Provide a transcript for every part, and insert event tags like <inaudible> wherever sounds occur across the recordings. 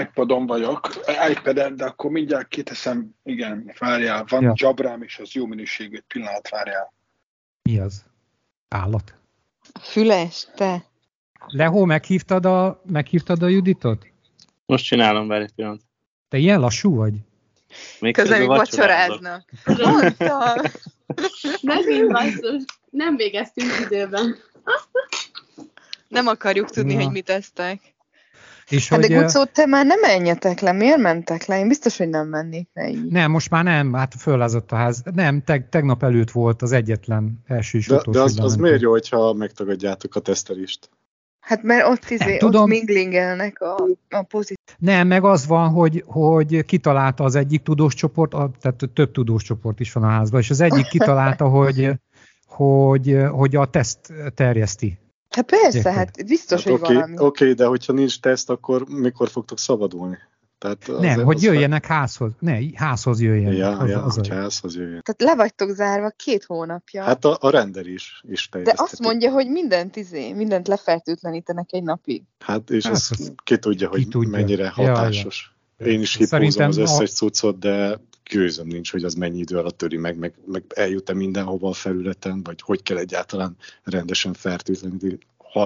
iPadon vagyok, iPad-en, de akkor mindjárt kiteszem, igen, várjál, van ja. Jabrám, és az jó minőségű, pillanat, várjál. Mi az? Állat? Füles, te. Lehó, meghívtad a, meghívtad a Juditot? Most csinálom vele egy pillanat. Te ilyen lassú vagy? Még Közben még vacsoráznak. Mondtam. Megint basszus. Nem végeztünk időben. Nem akarjuk tudni, ja. hogy mit eztek. És hát hogy, de Gucó, te már nem menjetek le, miért mentek le? Én biztos, hogy nem mennék le így. Nem, most már nem, hát föllázott a ház. Nem, teg, tegnap előtt volt az egyetlen első is De, de az, az miért jó, hogyha megtagadjátok a tesztelést? Hát mert ott, izé, tudom, ott minglingelnek a, a pozit. Nem, meg az van, hogy, hogy kitalálta az egyik tudós csoport, a, tehát több tudós csoport is van a házban, és az egyik kitalálta, <laughs> hogy, hogy, hogy a teszt terjeszti. Hát persze, hát biztos, hát hogy okay, valami. Oké, de hogyha nincs teszt, akkor mikor fogtok szabadulni? Tehát nem, hogy jöjjenek fel... házhoz. Ne, házhoz jöjjenek. Ja, az, ja az hogy a... házhoz jöjjenek. Tehát le vagytok zárva két hónapja. Hát a, a render is, is De azt mondja, hogy mindent izé, mindent lefertőtlenítenek egy napig. Hát és hát, ez ki tudja, hogy tudja. mennyire hatásos. Ja, ja. Én is hipózom az összes a... cuccot, de gőzöm nincs, hogy az mennyi idő alatt töri meg, meg, meg eljut-e mindenhova a felületen, vagy hogy kell egyáltalán rendesen fertőtleníteni.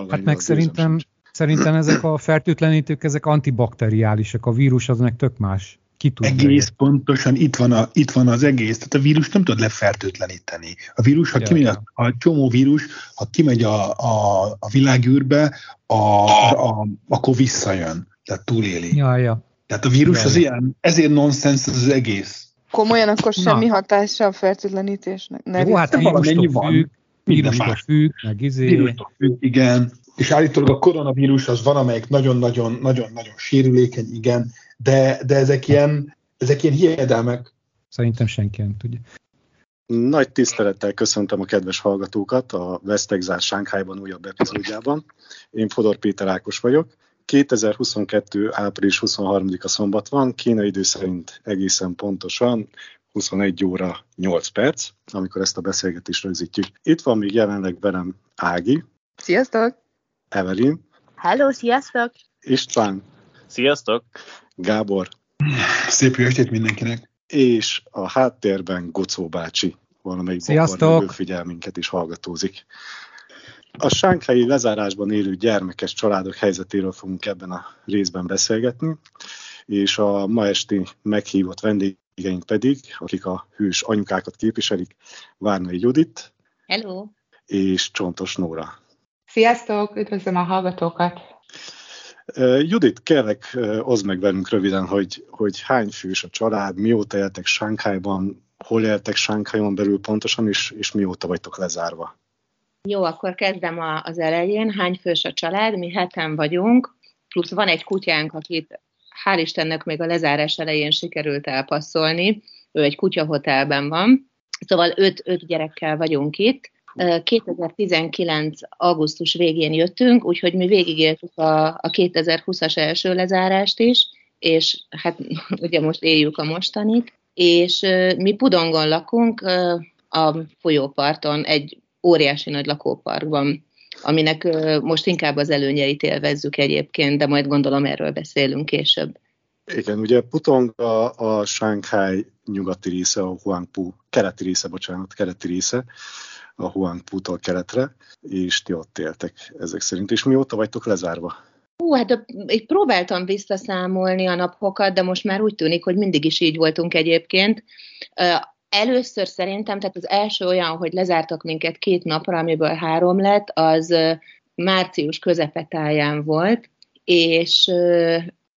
Hát meg szerintem, sincs. Szerintem ezek a fertőtlenítők, ezek antibakteriálisak, a vírus az meg tök más. Ki egész meg. pontosan itt van, a, itt van az egész, tehát a vírus nem tud lefertőtleníteni. A vírus, ha ja, kimegy. A, a csomó vírus, ha kimegy a, a, a világűrbe, a, a, akkor visszajön, tehát túléli. Ja, ja. Tehát a vírus ja, az ja. ilyen, ezért nonsens az, az egész. Komolyan akkor semmi Na. hatása a fertőtlenítésnek? Ne Jó, hát vírustól függ, vírustól függ, meg izé. Vírustól függ, igen és állítólag a koronavírus az van, amelyik nagyon-nagyon-nagyon-nagyon sérülékeny, igen, de, de ezek, ilyen, ezek ilyen hiedelmek. Szerintem senki nem tudja. Nagy tisztelettel köszöntöm a kedves hallgatókat a Vesztegzár Sánkhájban újabb epizódjában. Én Fodor Péter Ákos vagyok. 2022. április 23-a szombat van, kínai idő szerint egészen pontosan 21 óra 8 perc, amikor ezt a beszélgetést rögzítjük. Itt van még jelenleg velem Ági. Sziasztok! Evelyn. Hello, sziasztok! István. Sziasztok! Gábor. Szép jó estét mindenkinek! És a háttérben Gocó bácsi valamelyik Sziasztok! figyel minket is hallgatózik. A sánkhelyi lezárásban élő gyermekes családok helyzetéről fogunk ebben a részben beszélgetni, és a ma esti meghívott vendégeink pedig, akik a hős anyukákat képviselik, Várnai Judit. Hello! És Csontos Nóra. Sziasztok, üdvözlöm a hallgatókat! Judit, kérlek, oszd meg velünk röviden, hogy, hogy hány fős a család, mióta éltek Sánkhájban, hol éltek Sánkhájon belül pontosan, és, és mióta vagytok lezárva? Jó, akkor kezdem a, az elején. Hány fős a család? Mi heten vagyunk, plusz van egy kutyánk, akit hál' Istennek még a lezárás elején sikerült elpasszolni. Ő egy kutyahotelben van. Szóval öt, öt gyerekkel vagyunk itt 2019. augusztus végén jöttünk, úgyhogy mi végigéltük a, a 2020-as első lezárást is, és hát <laughs> ugye most éljük a mostanit, és mi Pudongon lakunk, a folyóparton, egy óriási nagy lakóparkban, aminek most inkább az előnyeit élvezzük egyébként, de majd gondolom erről beszélünk később. Igen, ugye Putong a, a Shanghai nyugati része, a Huangpu keleti része, bocsánat, keleti része, a Huangpu-tól keletre, és ti ott éltek ezek szerint. És mióta vagytok lezárva? Hú, hát így próbáltam visszaszámolni a napokat, de most már úgy tűnik, hogy mindig is így voltunk egyébként. Először szerintem, tehát az első olyan, hogy lezártak minket két napra, amiből három lett, az március közepetáján volt, és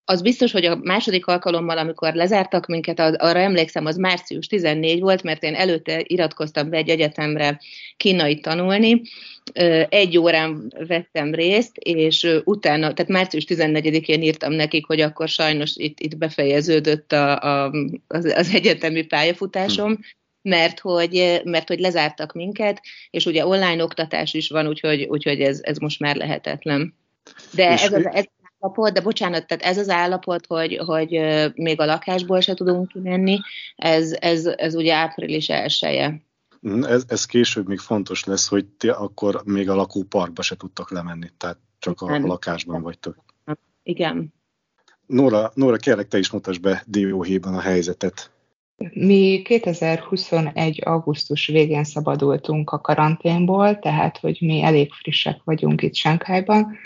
az biztos, hogy a második alkalommal, amikor lezártak minket, arra emlékszem, az március 14 volt, mert én előtte iratkoztam be egy egyetemre kínai tanulni, egy órán vettem részt, és utána, tehát március 14-én írtam nekik, hogy akkor sajnos itt, itt befejeződött a, a, az, az egyetemi pályafutásom, mert hogy, mert hogy lezártak minket, és ugye online oktatás is van, úgyhogy, úgyhogy ez, ez most már lehetetlen. De ez, ez, ez állapot, de bocsánat, tehát ez az állapot, hogy, hogy még a lakásból se tudunk kimenni, ez, ez, ez ugye április elsője. Mm, ez, ez később még fontos lesz, hogy ti akkor még a lakóparkba se tudtak lemenni, tehát csak a, a lakásban vagytok. Igen. Nóra, Nóra, kérlek, te is mutasd be Dióhéjban a helyzetet. Mi 2021. augusztus végén szabadultunk a karanténból, tehát hogy mi elég frissek vagyunk itt Sánkhájban,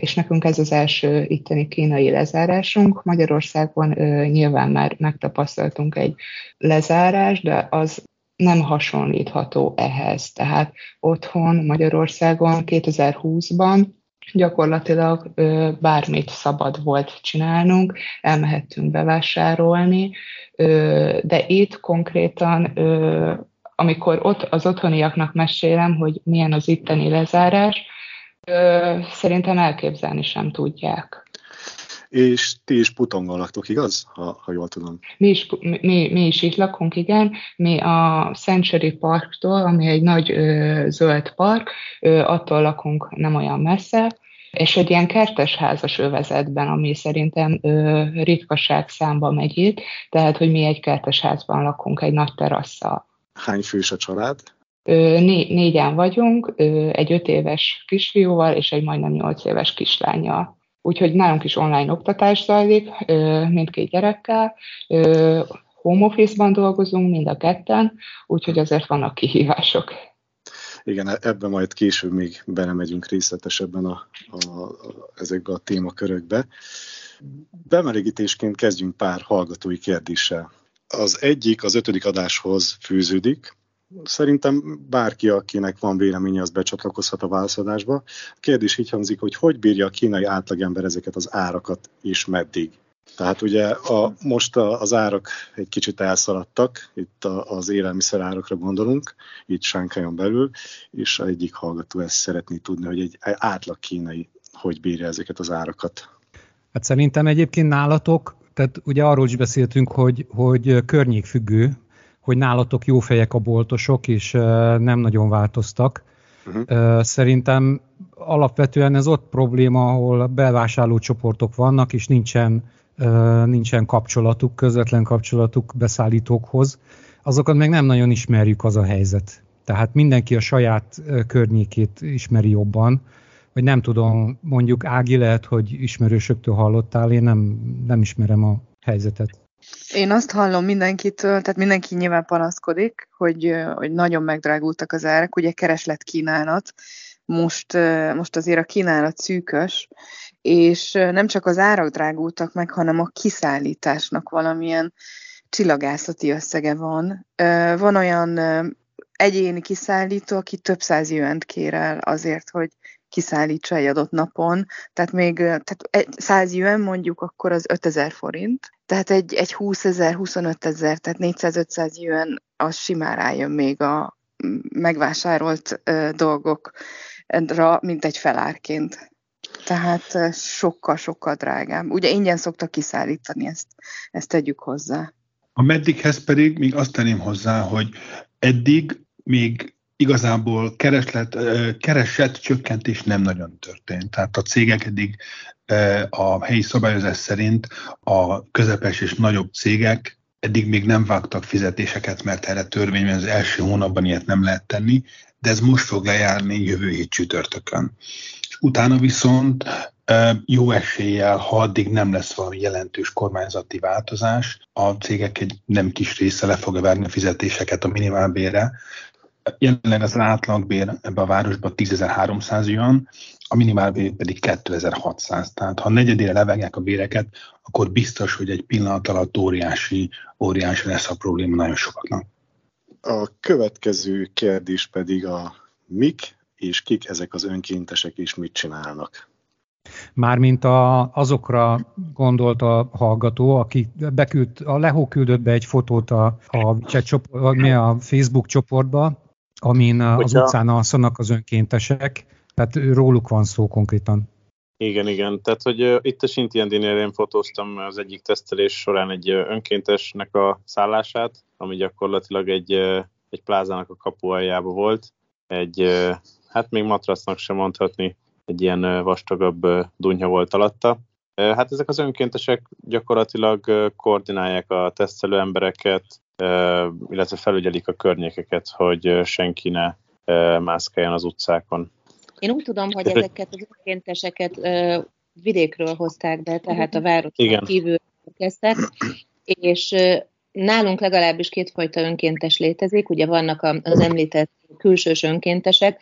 és nekünk ez az első itteni kínai lezárásunk. Magyarországon ö, nyilván már megtapasztaltunk egy lezárást, de az nem hasonlítható ehhez. Tehát otthon Magyarországon 2020-ban gyakorlatilag ö, bármit szabad volt csinálnunk, elmehettünk bevásárolni, ö, de itt konkrétan, ö, amikor ott az otthoniaknak mesélem, hogy milyen az itteni lezárás, ö, szerintem elképzelni sem tudják. És ti is Putongon laktok, igaz? Ha, ha jól tudom. Mi is, mi, mi is itt lakunk, igen. Mi a Century Parktól, ami egy nagy ö, zöld park, ö, attól lakunk nem olyan messze, és egy ilyen kertesházas övezetben, ami szerintem ö, ritkaság számba megy itt, tehát, hogy mi egy kertesházban lakunk, egy nagy terasszal. Hány fős a család? Né, négyen vagyunk, egy öt éves kisfiúval és egy majdnem nyolc éves kislányjal. Úgyhogy nálunk is online oktatás zajlik, mindkét gyerekkel. Home office-ban dolgozunk mind a ketten, úgyhogy azért vannak kihívások. Igen, ebben majd később még belemegyünk részletesebben a, a, a, ezekbe a témakörökbe. Bemelegítésként kezdjünk pár hallgatói kérdéssel. Az egyik az ötödik adáshoz fűződik. Szerintem bárki, akinek van véleménye, az becsatlakozhat a válaszadásba. A kérdés így hangzik, hogy hogy bírja a kínai átlagember ezeket az árakat, és meddig? Tehát ugye a, most a, az árak egy kicsit elszaladtak, itt a, az élelmiszer árakra gondolunk, itt Sánkájon belül, és egyik hallgató ezt szeretné tudni, hogy egy átlag kínai hogy bírja ezeket az árakat. Hát szerintem egyébként nálatok, tehát ugye arról is beszéltünk, hogy, hogy környékfüggő, hogy nálatok jó fejek a boltosok, és nem nagyon változtak. Uh-huh. Szerintem alapvetően ez ott probléma, ahol bevásárló csoportok vannak, és nincsen nincsen kapcsolatuk, közvetlen kapcsolatuk beszállítókhoz, azokat meg nem nagyon ismerjük az a helyzet. Tehát mindenki a saját környékét ismeri jobban, vagy nem tudom, mondjuk Ági lehet, hogy ismerősöktől hallottál, én nem, nem ismerem a helyzetet. Én azt hallom mindenkitől, tehát mindenki nyilván panaszkodik, hogy, hogy nagyon megdrágultak az árak, ugye kereslet kínálat, most, most azért a kínálat szűkös, és nem csak az árak drágultak meg, hanem a kiszállításnak valamilyen csillagászati összege van. Van olyan egyéni kiszállító, aki több száz jönt kér el azért, hogy kiszállítsa egy adott napon, tehát még tehát egy 100 jön mondjuk, akkor az 5000 forint, tehát egy, egy 20 ezer, 25 ezer, tehát 400-500 jön, az simán rájön még a megvásárolt dolgokra, mint egy felárként. Tehát sokkal-sokkal drágább. Ugye ingyen szoktak kiszállítani, ezt, ezt tegyük hozzá. A meddighez pedig még azt tenném hozzá, hogy eddig még igazából kereslet, keresett csökkentés nem nagyon történt. Tehát a cégek eddig a helyi szabályozás szerint a közepes és nagyobb cégek eddig még nem vágtak fizetéseket, mert erre törvényben az első hónapban ilyet nem lehet tenni, de ez most fog lejárni jövő hét csütörtökön. Utána viszont jó eséllyel, ha addig nem lesz valami jelentős kormányzati változás, a cégek egy nem kis része le fogja verni a fizetéseket a minimálbérre, Jelenleg az átlagbér ebbe a városban 10.300 jön, a minimálbér pedig 2600. Tehát ha negyedére levegják a béreket, akkor biztos, hogy egy pillanat alatt óriási, óriási lesz a probléma nagyon sokaknak. A következő kérdés pedig a mik és kik ezek az önkéntesek és mit csinálnak? Mármint a, azokra gondolt a hallgató, aki beküld, a Lehó küldött be egy fotót a, a, csoport, a Facebook csoportba, amin Hogyha... az utcán alszanak az önkéntesek, tehát róluk van szó konkrétan. Igen, igen. Tehát, hogy uh, itt a Sintiendinél én fotóztam az egyik tesztelés során egy uh, önkéntesnek a szállását, ami gyakorlatilag egy, uh, egy plázának a kapu aljába volt. Egy, uh, hát még matracnak sem mondhatni, egy ilyen uh, vastagabb uh, dunya volt alatta. Uh, hát ezek az önkéntesek gyakorlatilag uh, koordinálják a tesztelő embereket, illetve felügyelik a környékeket, hogy senki ne mászkáljon az utcákon. Én úgy tudom, hogy ezeket az önkénteseket vidékről hozták be, tehát a városon kívül kezdtek, és nálunk legalábbis kétfajta önkéntes létezik, ugye vannak az említett külsős önkéntesek,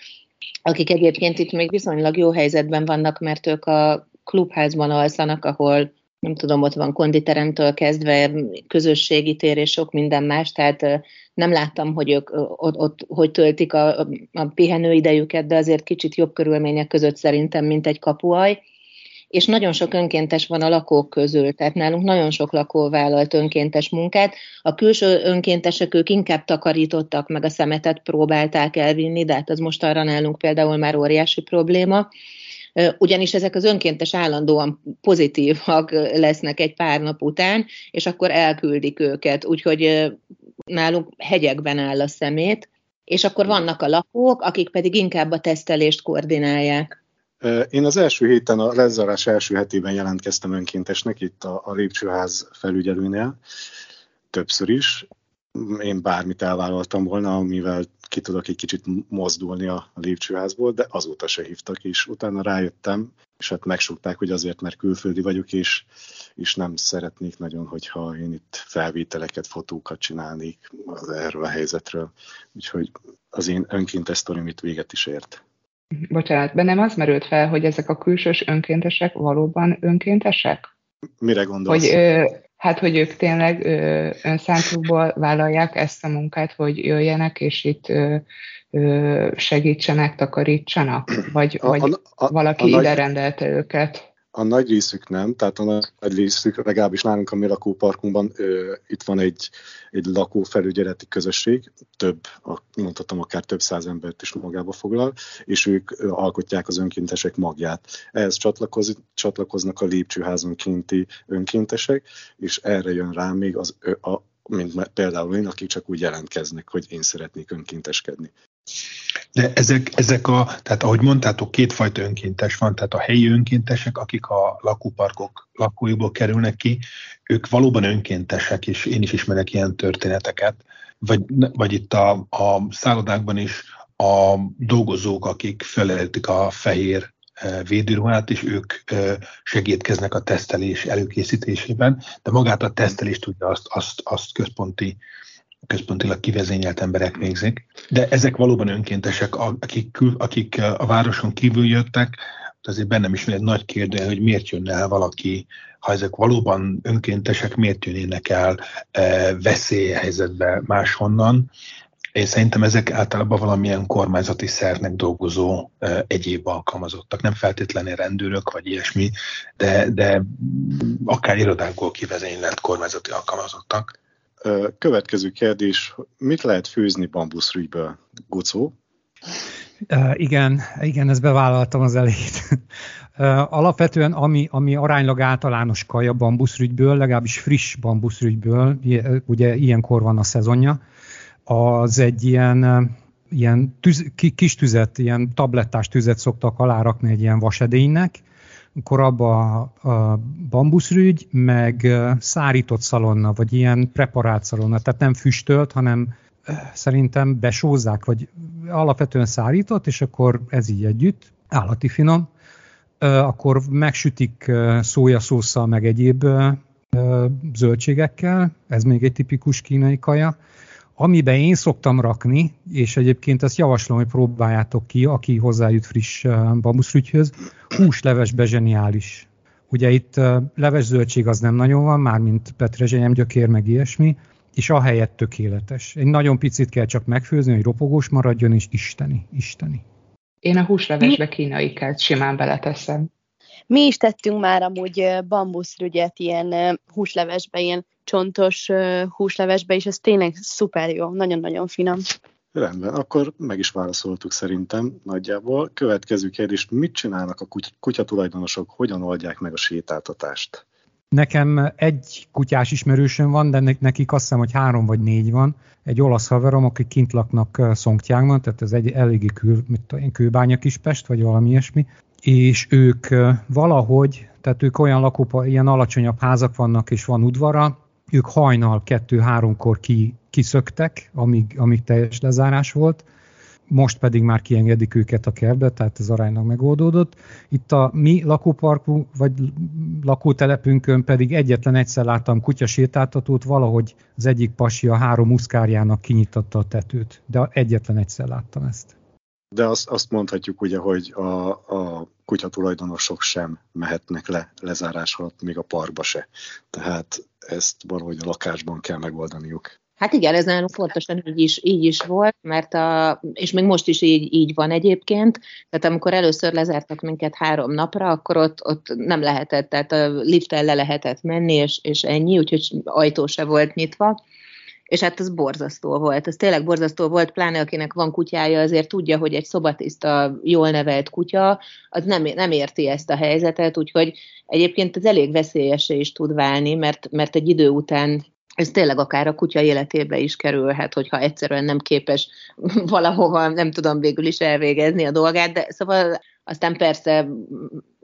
akik egyébként itt még viszonylag jó helyzetben vannak, mert ők a klubházban alszanak, ahol nem tudom, ott van konditeremtől kezdve közösségi tér és sok minden más, tehát nem láttam, hogy ők ott, ott hogy töltik a, a pihenőidejüket, de azért kicsit jobb körülmények között szerintem, mint egy kapuaj. És nagyon sok önkéntes van a lakók közül, tehát nálunk nagyon sok lakó vállalt önkéntes munkát. A külső önkéntesek ők inkább takarítottak, meg a szemetet próbálták elvinni, de hát az most arra nálunk például már óriási probléma ugyanis ezek az önkéntes állandóan pozitívak lesznek egy pár nap után, és akkor elküldik őket, úgyhogy nálunk hegyekben áll a szemét, és akkor vannak a lakók, akik pedig inkább a tesztelést koordinálják. Én az első héten, a lezárás első hetében jelentkeztem önkéntesnek itt a, a lépcsőház felügyelőnél, többször is. Én bármit elvállaltam volna, amivel ki tudok egy kicsit mozdulni a lépcsőházból, de azóta se hívtak, és utána rájöttem, és hát megsúgták, hogy azért, mert külföldi vagyok, és, és nem szeretnék nagyon, hogyha én itt felvételeket, fotókat csinálnék az erről a helyzetről. Úgyhogy az én önkéntes sztorim itt véget is ért. Bocsánat, bennem az merült fel, hogy ezek a külsős önkéntesek valóban önkéntesek? Mire gondolsz? Hogy ö, Hát, hogy ők tényleg ö, önszántukból vállalják ezt a munkát, hogy jöjjenek, és itt ö, ö, segítsenek, takarítsanak? Vagy, a, vagy a, a, valaki a ide nagy... rendelte őket? A nagy részük nem, tehát a nagy részük, legalábbis nálunk a mi lakóparkunkban ö, itt van egy, egy lakófelügyeleti közösség, több, mondhatom akár több száz embert is magába foglal, és ők alkotják az önkéntesek magját. Ehhez csatlakoz, csatlakoznak a lépcsőházon kinti önkéntesek, és erre jön rá még az, a, mint például én, akik csak úgy jelentkeznek, hogy én szeretnék önkénteskedni. De ezek, ezek a, tehát ahogy mondtátok, kétfajta önkéntes van, tehát a helyi önkéntesek, akik a lakóparkok lakóiból kerülnek ki, ők valóban önkéntesek, és én is ismerek ilyen történeteket, vagy, vagy itt a, a szállodákban is a dolgozók, akik feleltik a fehér e, védőruhát, és ők e, segítkeznek a tesztelés előkészítésében, de magát a tesztelést tudja azt, azt, azt központi központilag kivezényelt emberek végzik, de ezek valóban önkéntesek, akik, akik a városon kívül jöttek, azért bennem is van egy nagy kérdő, hogy miért jönne el valaki, ha ezek valóban önkéntesek, miért jönnének el e, veszélyhelyzetbe máshonnan. Én szerintem ezek általában valamilyen kormányzati szernek dolgozó egyéb alkalmazottak, nem feltétlenül rendőrök vagy ilyesmi, de, de akár irodákból kivezénylett kormányzati alkalmazottak. Következő kérdés, mit lehet főzni bambuszrügyből? Gucó? Uh, igen, igen, ezt bevállaltam az elejét. Uh, alapvetően, ami, ami aránylag általános kaja bambuszrügyből, legalábbis friss bambuszrügyből, ugye ilyenkor van a szezonja, az egy ilyen, ilyen tüz, kis tüzet, ilyen tablettás tüzet szoktak alárakni egy ilyen vasedénynek, korábban a bambuszrügy, meg szárított szalonna, vagy ilyen preparált szalonna, tehát nem füstölt, hanem szerintem besózzák, vagy alapvetően szárított, és akkor ez így együtt, állati finom, akkor megsütik szójaszósszal, meg egyéb zöldségekkel, ez még egy tipikus kínai kaja, Amiben én szoktam rakni, és egyébként ezt javaslom, hogy próbáljátok ki, aki hozzájut friss bambuszrügyhöz, húslevesbe zseniális. Ugye itt leves zöldség az nem nagyon van, már mint petrezselyem, gyökér, meg ilyesmi, és a helyett tökéletes. Egy nagyon picit kell csak megfőzni, hogy ropogós maradjon, és isteni, isteni. Én a húslevesbe kínai kelt simán beleteszem. Mi is tettünk már amúgy bambuszrügyet ilyen húslevesbe, ilyen csontos húslevesbe, és ez tényleg szuper jó, nagyon-nagyon finom. Rendben, akkor meg is válaszoltuk szerintem nagyjából. Következő kérdés, mit csinálnak a kuty- kutyatulajdonosok, hogyan oldják meg a sétáltatást? Nekem egy kutyás ismerősöm van, de nekik azt hiszem, hogy három vagy négy van. Egy olasz haverom, akik kint laknak Szongtyágban, tehát ez egy eléggé kül, mit tudom, kőbánya Kispest, vagy valami ilyesmi és ők valahogy, tehát ők olyan lakópa, ilyen alacsonyabb házak vannak, és van udvara, ők hajnal kettő-háromkor ki, kiszöktek, amíg, amíg teljes lezárás volt, most pedig már kiengedik őket a kertbe, tehát ez aránylag megoldódott. Itt a mi lakóparkunk, vagy lakótelepünkön pedig egyetlen egyszer láttam kutyasétáltatót, valahogy az egyik pasi a három muszkárjának kinyitatta a tetőt, de egyetlen egyszer láttam ezt. De azt, azt mondhatjuk ugye, hogy a, a kutyatulajdonosok sem mehetnek le lezárás alatt, még a parkba se. Tehát ezt valahogy a lakásban kell megoldaniuk. Hát igen, ez nagyon pontosan így is, így is volt, mert a, és még most is így, így van egyébként, tehát amikor először lezártak minket három napra, akkor ott, ott nem lehetett, tehát a lifttel le lehetett menni, és, és ennyi, úgyhogy ajtó se volt nyitva, és hát ez borzasztó volt, ez tényleg borzasztó volt, pláne akinek van kutyája, azért tudja, hogy egy szobatiszta, jól nevelt kutya, az nem, nem érti ezt a helyzetet, úgyhogy egyébként ez elég veszélyesé is tud válni, mert, mert egy idő után ez tényleg akár a kutya életébe is kerülhet, hogyha egyszerűen nem képes valahova, nem tudom végül is elvégezni a dolgát, de szóval aztán persze,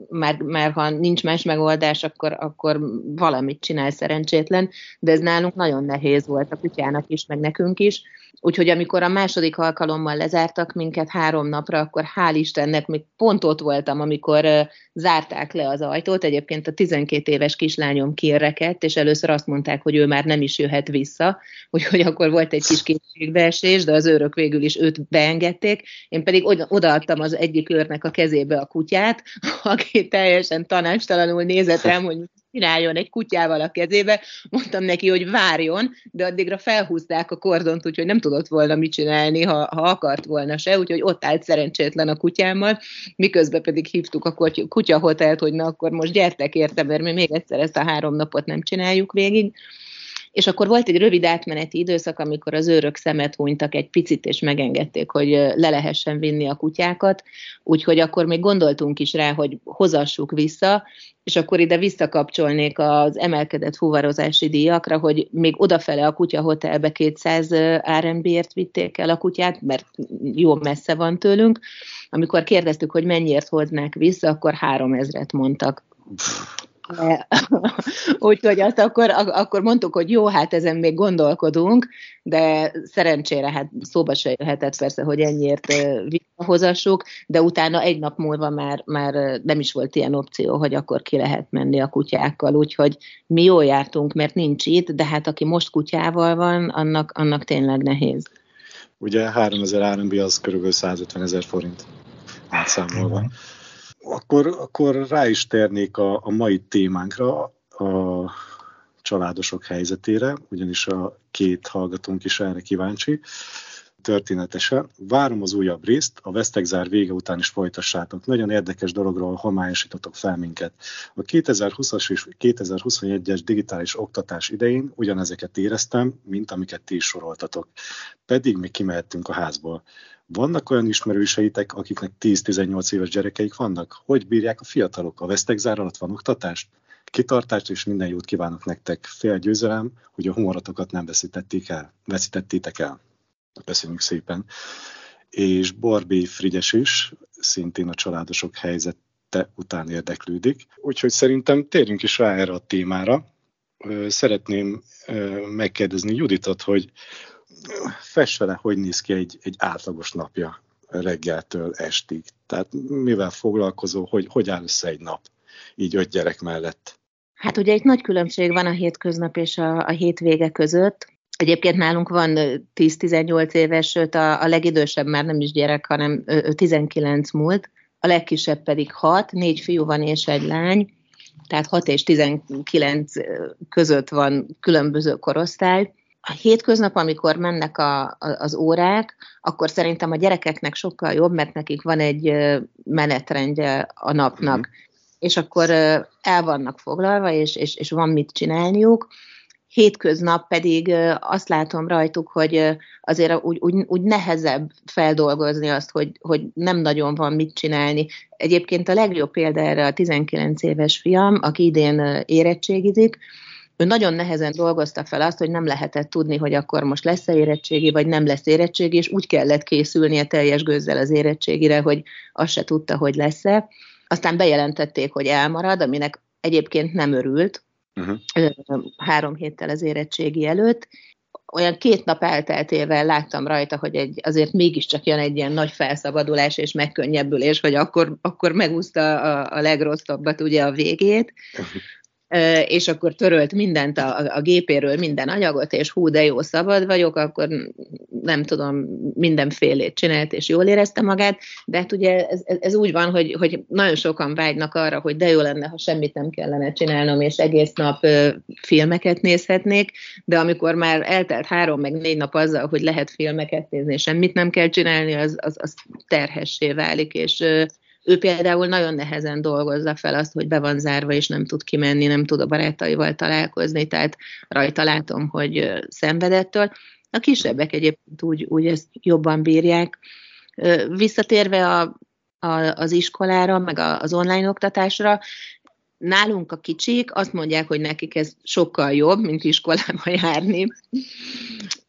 már, már ha nincs más megoldás, akkor, akkor valamit csinál szerencsétlen, de ez nálunk nagyon nehéz volt a kutyának is, meg nekünk is. Úgyhogy amikor a második alkalommal lezártak minket három napra, akkor hál' Istennek még pont ott voltam, amikor zárták le az ajtót. Egyébként a 12 éves kislányom kirekedt, és először azt mondták, hogy ő már nem is jöhet vissza, úgyhogy akkor volt egy kis kétségbeesés, de az őrök végül is őt beengedték. Én pedig odaadtam az egyik őrnek a kezébe a kutyát, <laughs> aki teljesen tanástalanul nézett rám, hogy csináljon egy kutyával a kezébe, mondtam neki, hogy várjon, de addigra felhúzták a kordont, úgyhogy nem tudott volna mit csinálni, ha, ha akart volna se, úgyhogy ott állt szerencsétlen a kutyámmal, miközben pedig hívtuk a kutyahotelt, hogy na akkor most gyertek érte, mert mi még egyszer ezt a három napot nem csináljuk végig. És akkor volt egy rövid átmeneti időszak, amikor az őrök szemet hunytak egy picit, és megengedték, hogy le lehessen vinni a kutyákat, úgyhogy akkor még gondoltunk is rá, hogy hozassuk vissza, és akkor ide visszakapcsolnék az emelkedett fuvarozási díjakra, hogy még odafele a kutya hotelbe 200 RMB-ért vitték el a kutyát, mert jó messze van tőlünk. Amikor kérdeztük, hogy mennyiért hoznák vissza, akkor 3000-et mondtak. <laughs> Úgyhogy azt akkor, akkor mondtuk, hogy jó, hát ezen még gondolkodunk, de szerencsére hát szóba se jöhetett persze, hogy ennyiért visszahozassuk, de utána egy nap múlva már, már nem is volt ilyen opció, hogy akkor ki lehet menni a kutyákkal, úgyhogy mi jól jártunk, mert nincs itt, de hát aki most kutyával van, annak, annak tényleg nehéz. Ugye 3000 RMB az körülbelül 150 ezer forint átszámolva. Akkor, akkor rá is térnék a, a mai témánkra, a családosok helyzetére, ugyanis a két hallgatónk is erre kíváncsi történetese. Várom az újabb részt, a Vesztegzár vége után is folytassátok. Nagyon érdekes dologról homályosítotok fel minket. A 2020-as és 2021-es digitális oktatás idején ugyanezeket éreztem, mint amiket ti is soroltatok. Pedig mi kimehettünk a házból. Vannak olyan ismerőseitek, akiknek 10-18 éves gyerekeik vannak? Hogy bírják a fiatalok? A vesztegzár alatt van oktatást? Kitartást és minden jót kívánok nektek. Fél győzelem, hogy a humorotokat nem veszítették el, veszítettétek el. Köszönjük szépen. És Barbie Frigyes is, szintén a családosok helyzete után érdeklődik. Úgyhogy szerintem térjünk is rá erre a témára. Szeretném megkérdezni Juditot, hogy fesse le, hogy néz ki egy, egy átlagos napja reggeltől estig. Tehát mivel foglalkozó, hogy, hogy áll össze egy nap, így öt gyerek mellett? Hát ugye egy nagy különbség van a hétköznap és a, a hétvége között. Egyébként nálunk van 10-18 éves, sőt a, a legidősebb már nem is gyerek, hanem 19 múlt, a legkisebb pedig 6, négy fiú van és egy lány, tehát 6 és 19 között van különböző korosztály, a hétköznap, amikor mennek a, a, az órák, akkor szerintem a gyerekeknek sokkal jobb, mert nekik van egy menetrendje a napnak, mm. és akkor el vannak foglalva, és, és, és van mit csinálniuk. Hétköznap pedig azt látom rajtuk, hogy azért úgy, úgy, úgy nehezebb feldolgozni azt, hogy, hogy nem nagyon van mit csinálni. Egyébként a legjobb példa erre a 19 éves fiam, aki idén érettségizik, ő nagyon nehezen dolgozta fel azt, hogy nem lehetett tudni, hogy akkor most lesz-e érettségi, vagy nem lesz érettségi, és úgy kellett készülnie teljes gőzzel az érettségire, hogy azt se tudta, hogy lesz-e. Aztán bejelentették, hogy elmarad, aminek egyébként nem örült, uh-huh. három héttel az érettségi előtt. olyan két nap elteltével láttam rajta, hogy egy, azért mégiscsak jön egy ilyen nagy felszabadulás és megkönnyebbülés, hogy akkor, akkor megúszta a, a legrosszabbat ugye a végét, és akkor törölt mindent a, a gépéről, minden anyagot, és hú, de jó, szabad vagyok, akkor nem tudom, mindenfélét csinált, és jól érezte magát, de hát ugye ez, ez úgy van, hogy, hogy nagyon sokan vágynak arra, hogy de jó lenne, ha semmit nem kellene csinálnom, és egész nap filmeket nézhetnék, de amikor már eltelt három, meg négy nap azzal, hogy lehet filmeket nézni, és semmit nem kell csinálni, az, az, az terhessé válik, és ő például nagyon nehezen dolgozza fel azt, hogy be van zárva, és nem tud kimenni, nem tud a barátaival találkozni, tehát rajta látom, hogy szenvedettől. A kisebbek egyébként úgy, úgy ezt jobban bírják. Visszatérve a, a, az iskolára, meg a, az online oktatásra, nálunk a kicsik azt mondják, hogy nekik ez sokkal jobb, mint iskolába járni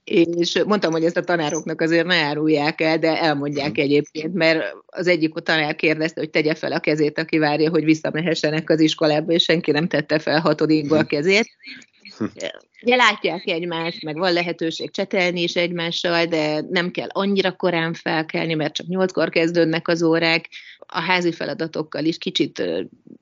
és mondtam, hogy ezt a tanároknak azért ne árulják el, de elmondják egyébként, mert az egyik tanár kérdezte, hogy tegye fel a kezét, aki várja, hogy visszamehessenek az iskolába, és senki nem tette fel hatodikba a kezét. Ugye látják egymást, meg van lehetőség csetelni is egymással, de nem kell annyira korán felkelni, mert csak nyolckor kezdődnek az órák. A házi feladatokkal is kicsit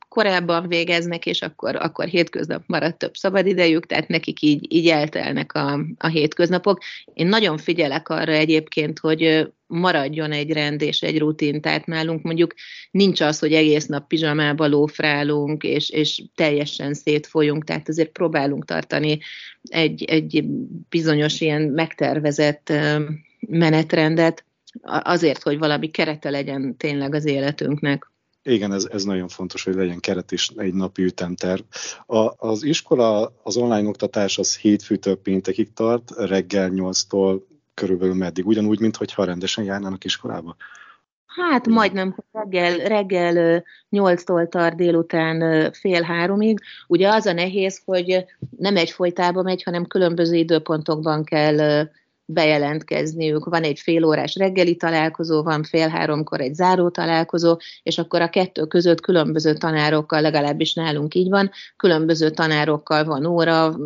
korábban végeznek, és akkor, akkor hétköznap maradt több szabadidejük, tehát nekik így, így eltelnek a, a hétköznapok. Én nagyon figyelek arra egyébként, hogy maradjon egy rend és egy rutin, tehát nálunk mondjuk nincs az, hogy egész nap pizsamába lófrálunk, és, és teljesen szétfolyunk, tehát azért próbálunk tartani egy, egy bizonyos ilyen megtervezett menetrendet, azért, hogy valami kerete legyen tényleg az életünknek. Igen, ez, ez nagyon fontos, hogy legyen keret is egy napi ütemterv. A, az iskola, az online oktatás az hétfőtől péntekig tart, reggel 8-tól körülbelül meddig, ugyanúgy, mintha rendesen járnának iskolába. Hát majdnem reggel, reggel 8-tól tart délután fél háromig. Ugye az a nehéz, hogy nem egy folytában megy, hanem különböző időpontokban kell bejelentkezniük. Van egy félórás reggeli találkozó, van fél háromkor egy záró találkozó, és akkor a kettő között különböző tanárokkal, legalábbis nálunk így van, különböző tanárokkal van óra,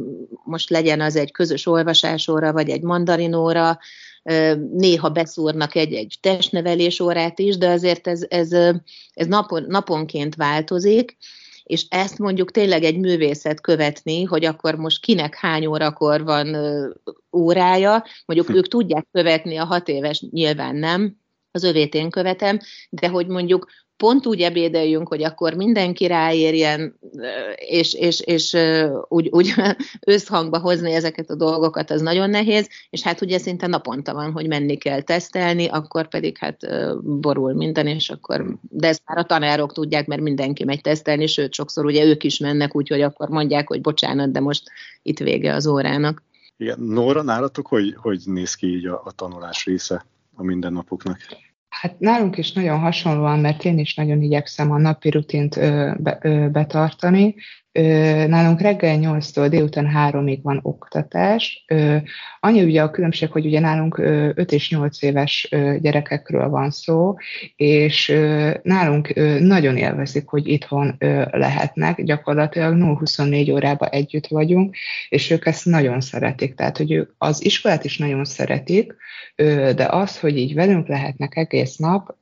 most legyen az egy közös olvasásóra, vagy egy mandarinóra, néha beszúrnak egy-egy testnevelés órát is, de azért ez, ez, ez napon, naponként változik, és ezt mondjuk tényleg egy művészet követni, hogy akkor most kinek hány órakor van órája, mondjuk hm. ők tudják követni, a hat éves nyilván nem, az övét én követem, de hogy mondjuk pont úgy ebédeljünk, hogy akkor mindenki ráérjen, és, és, és úgy, úgy <laughs> összhangba hozni ezeket a dolgokat, az nagyon nehéz, és hát ugye szinte naponta van, hogy menni kell tesztelni, akkor pedig hát borul minden, és akkor, de ezt már a tanárok tudják, mert mindenki megy tesztelni, sőt, sokszor ugye ők is mennek, úgyhogy akkor mondják, hogy bocsánat, de most itt vége az órának. Igen. Nóra, nálatok hogy, hogy néz ki így a, a tanulás része a mindennapoknak? Hát nálunk is nagyon hasonlóan, mert én is nagyon igyekszem a napi rutint ö, be, ö, betartani. Nálunk reggel 8-tól délután 3-ig van oktatás. Annyi ugye a különbség, hogy ugye nálunk ö, 5 és 8 éves gyerekekről van szó, és nálunk nagyon élvezik, hogy itthon lehetnek. Gyakorlatilag 0-24 órában együtt vagyunk, és ők ezt nagyon szeretik. Tehát, hogy ők az iskolát is nagyon szeretik, de az, hogy így velünk lehetnek egész nap,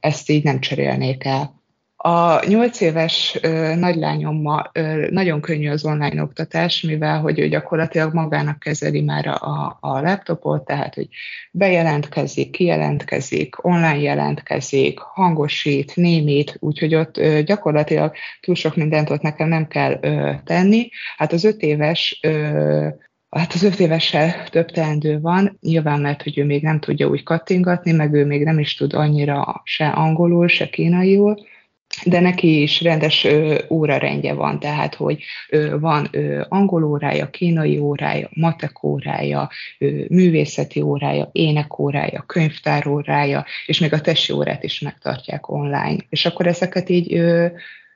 ezt így nem cserélnék el. A nyolc éves ö, nagylányommal ö, nagyon könnyű az online oktatás, mivel hogy ő gyakorlatilag magának kezeli már a, a laptopot, tehát hogy bejelentkezik, kijelentkezik, online jelentkezik, hangosít, némít, úgyhogy ott gyakorlatilag túl sok mindent ott nekem nem kell tenni. Hát az öt éves Hát az öt évessel több teendő van, nyilván mert, hogy ő még nem tudja úgy kattingatni, meg ő még nem is tud annyira se angolul, se kínaiul, de neki is rendes ö, órarendje van, tehát hogy ö, van ö, angol órája, kínai órája, matek órája, ö, művészeti órája, ének órája, könyvtár órája, és még a tesi órát is megtartják online. És akkor ezeket így ö,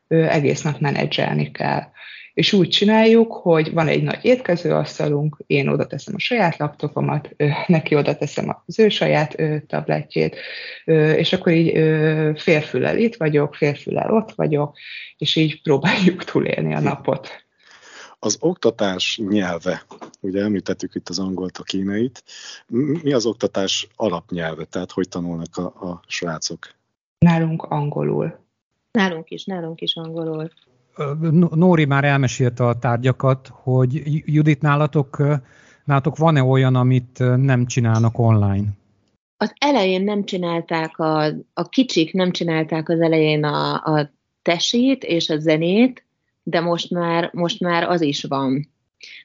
ö, egész nap menedzselni kell és úgy csináljuk, hogy van egy nagy étkezőasztalunk, én oda teszem a saját laptopomat, neki oda teszem az ő saját tabletjét, és akkor így félfüllel itt vagyok, félfüllel ott vagyok, és így próbáljuk túlélni a napot. Az oktatás nyelve ugye említettük itt az angolt, a kínait. Mi az oktatás alapnyelve, tehát hogy tanulnak a, a srácok? Nálunk angolul. Nálunk is, nálunk is angolul. Nóri már elmesélte a tárgyakat, hogy Judit nálatok, nálatok van-e olyan, amit nem csinálnak online? Az elején nem csinálták, a, a kicsik nem csinálták az elején a, a tesét és a zenét, de most már, most már az is van.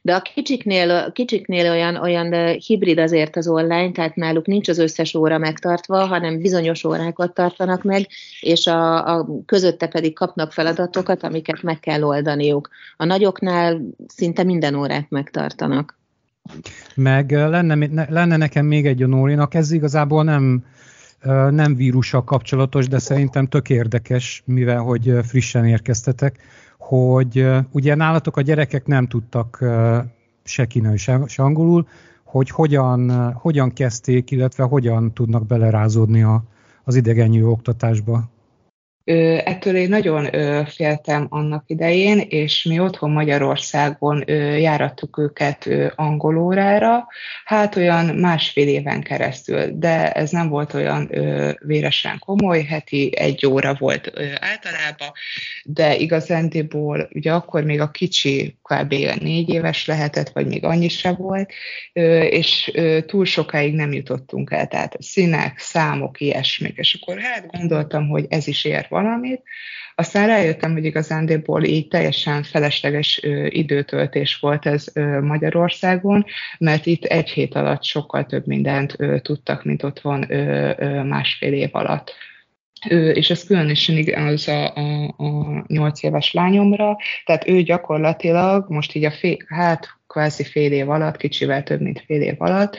De a kicsiknél, kicsiknél olyan, olyan hibrid azért az online, tehát náluk nincs az összes óra megtartva, hanem bizonyos órákat tartanak meg, és a, a közötte pedig kapnak feladatokat, amiket meg kell oldaniuk. A nagyoknál szinte minden órát megtartanak. Meg lenne, lenne nekem még egy a Nórinak, ez igazából nem, nem vírussal kapcsolatos, de szerintem tök érdekes, mivel hogy frissen érkeztetek, hogy ugye nálatok a gyerekek nem tudtak se kínai, se, se angolul, hogy hogyan, hogyan kezdték, illetve hogyan tudnak belerázódni a, az idegennyű oktatásba. Ettől én nagyon féltem annak idején, és mi otthon Magyarországon járattuk őket angolórára, hát olyan másfél éven keresztül, de ez nem volt olyan véresen komoly, heti egy óra volt általában, de igazándiból ugye akkor még a kicsi kb. négy éves lehetett, vagy még annyi se volt, és túl sokáig nem jutottunk el, tehát színek, számok, ilyesmik, és akkor hát gondoltam, hogy ez is ér valamit. Aztán rájöttem, hogy igazándiból így teljesen felesleges időtöltés volt ez Magyarországon, mert itt egy hét alatt sokkal több mindent tudtak, mint ott van másfél év alatt. És ez különösen igaz a, a, a 8 éves lányomra, tehát ő gyakorlatilag most így a fél, hát kvázi fél év alatt, kicsivel több, mint fél év alatt,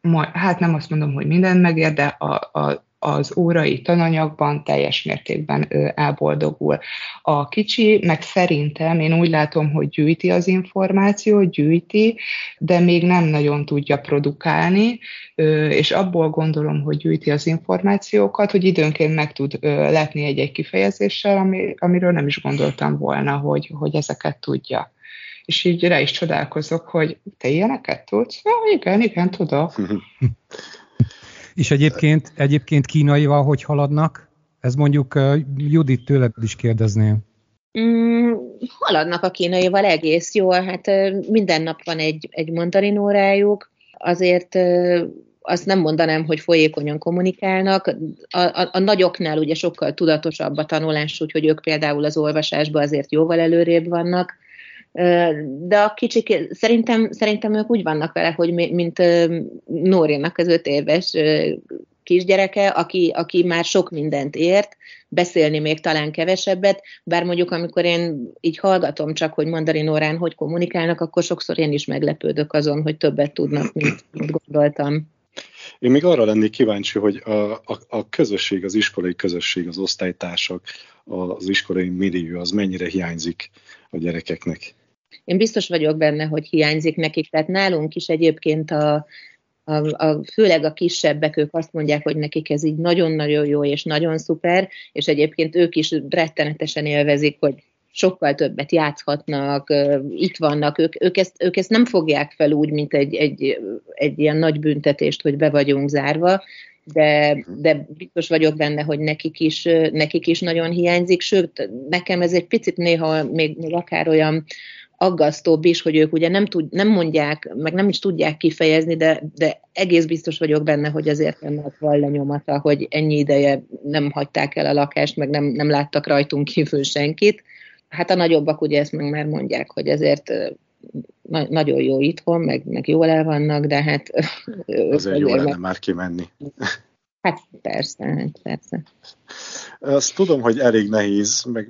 majd, hát nem azt mondom, hogy mindent megér, de a, a az órai tananyagban teljes mértékben elboldogul. A kicsi, meg szerintem én úgy látom, hogy gyűjti az információt, gyűjti, de még nem nagyon tudja produkálni, és abból gondolom, hogy gyűjti az információkat, hogy időnként meg tud letni egy-egy kifejezéssel, amiről nem is gondoltam volna, hogy, hogy ezeket tudja és így rá is csodálkozok, hogy te ilyeneket tudsz? Ja, igen, igen, tudok. <laughs> És egyébként, egyébként kínaival hogy haladnak? Ez mondjuk uh, Judit tőled is kérdezném. Mm, haladnak a kínaival egész jól, hát minden nap van egy, egy mandarin órájuk, azért uh, azt nem mondanám, hogy folyékonyan kommunikálnak. A, a, a nagyoknál ugye sokkal tudatosabb a tanulás, úgyhogy ők például az olvasásban azért jóval előrébb vannak de a kicsik, szerintem, szerintem ők úgy vannak vele, hogy mint Nórinak az öt éves kisgyereke, aki, aki már sok mindent ért, beszélni még talán kevesebbet, bár mondjuk amikor én így hallgatom csak, hogy mandarin órán hogy kommunikálnak, akkor sokszor én is meglepődök azon, hogy többet tudnak, mint, mint gondoltam. Én még arra lennék kíváncsi, hogy a, a, a közösség, az iskolai közösség, az osztálytársak, az iskolai millió, az mennyire hiányzik a gyerekeknek? Én biztos vagyok benne, hogy hiányzik nekik, tehát nálunk is egyébként a, a, a, főleg a kisebbek, ők azt mondják, hogy nekik ez így nagyon-nagyon jó és nagyon szuper, és egyébként ők is rettenetesen élvezik, hogy sokkal többet játszhatnak, itt vannak, ők, ők, ezt, ők ezt nem fogják fel úgy, mint egy, egy, egy ilyen nagy büntetést, hogy be vagyunk zárva, de, de biztos vagyok benne, hogy nekik is, nekik is nagyon hiányzik, sőt, nekem ez egy picit néha még, még akár olyan aggasztóbb is, hogy ők ugye nem, tud, nem mondják, meg nem is tudják kifejezni, de, de egész biztos vagyok benne, hogy azért ennek van lenyomata, hogy ennyi ideje nem hagyták el a lakást, meg nem, nem láttak rajtunk kívül senkit. Hát a nagyobbak ugye ezt meg már mondják, hogy ezért na- nagyon jó itthon, meg, meg jól el vannak, de hát... Azért jó lenne már kimenni. Hát persze, hát persze. Azt tudom, hogy elég nehéz, meg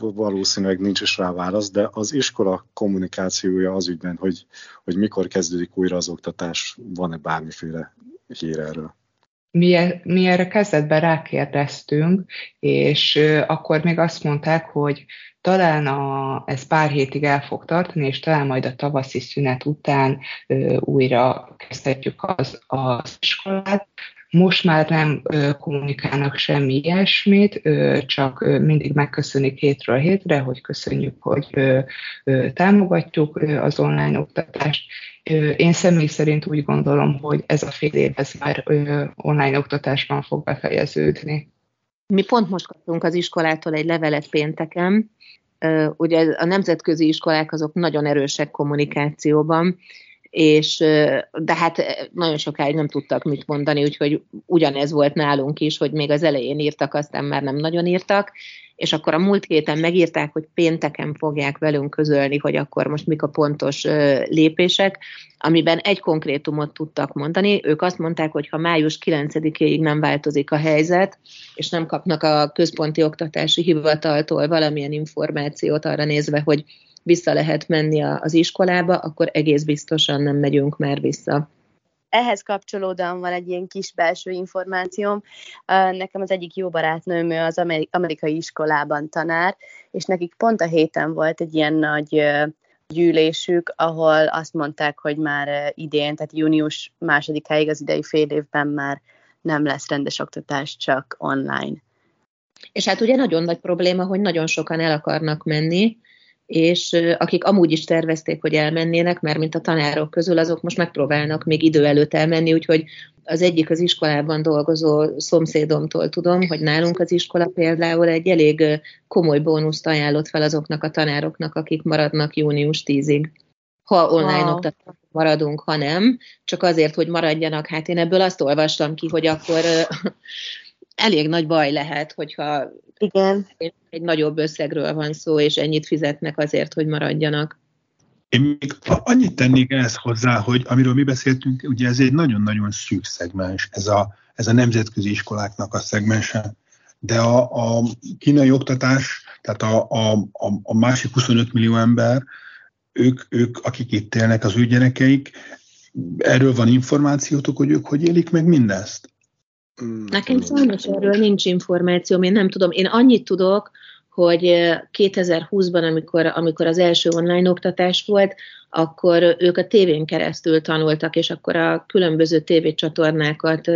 valószínűleg nincs is rá válasz, de az iskola kommunikációja az ügyben, hogy, hogy mikor kezdődik újra az oktatás, van-e bármiféle hír erről? Mi, e, mi erre kezdetben rákérdeztünk, és akkor még azt mondták, hogy talán a, ez pár hétig el fog tartani, és talán majd a tavaszi szünet után ö, újra kezdhetjük az, az iskolát, Most már nem kommunikálnak semmi ilyesmit, csak mindig megköszönik hétről hétre, hogy köszönjük, hogy támogatjuk az online oktatást. Én személy szerint úgy gondolom, hogy ez a fél év ez már online oktatásban fog befejeződni. Mi pont most kaptunk az iskolától egy levelet pénteken, ugye a nemzetközi iskolák azok nagyon erősek kommunikációban, és de hát nagyon sokáig nem tudtak mit mondani, úgyhogy ugyanez volt nálunk is, hogy még az elején írtak, aztán már nem nagyon írtak, és akkor a múlt héten megírták, hogy pénteken fogják velünk közölni, hogy akkor most mik a pontos lépések, amiben egy konkrétumot tudtak mondani. Ők azt mondták, hogy ha május 9-ig nem változik a helyzet, és nem kapnak a központi oktatási hivataltól valamilyen információt arra nézve, hogy vissza lehet menni az iskolába, akkor egész biztosan nem megyünk már vissza. Ehhez kapcsolódóan van egy ilyen kis belső információm. Nekem az egyik jó barátnőm az amerikai iskolában tanár, és nekik pont a héten volt egy ilyen nagy gyűlésük, ahol azt mondták, hogy már idén, tehát június másodikáig az idei fél évben már nem lesz rendes oktatás, csak online. És hát ugye nagyon nagy probléma, hogy nagyon sokan el akarnak menni, és akik amúgy is tervezték, hogy elmennének, mert mint a tanárok közül, azok most megpróbálnak még idő előtt elmenni, úgyhogy az egyik az iskolában dolgozó szomszédomtól tudom, hogy nálunk az iskola például egy elég komoly bónuszt ajánlott fel azoknak a tanároknak, akik maradnak június 10-ig. Ha online wow. oktatásban maradunk, ha nem, csak azért, hogy maradjanak. Hát én ebből azt olvastam ki, hogy akkor elég nagy baj lehet, hogyha Igen. egy nagyobb összegről van szó, és ennyit fizetnek azért, hogy maradjanak. Én még annyit tennék ehhez hozzá, hogy amiről mi beszéltünk, ugye ez egy nagyon-nagyon szűk szegmens, ez a, ez a nemzetközi iskoláknak a szegmense, de a, a kínai oktatás, tehát a, a, a, a másik 25 millió ember, ők, ők, akik itt élnek, az ő gyerekeik, erről van információtok, hogy ők hogy élik meg mindezt? Mm, Nekem sajnos erről nincs információm, én nem tudom. Én annyit tudok, hogy 2020-ban, amikor, amikor az első online oktatás volt, akkor ők a tévén keresztül tanultak, és akkor a különböző tévécsatornákat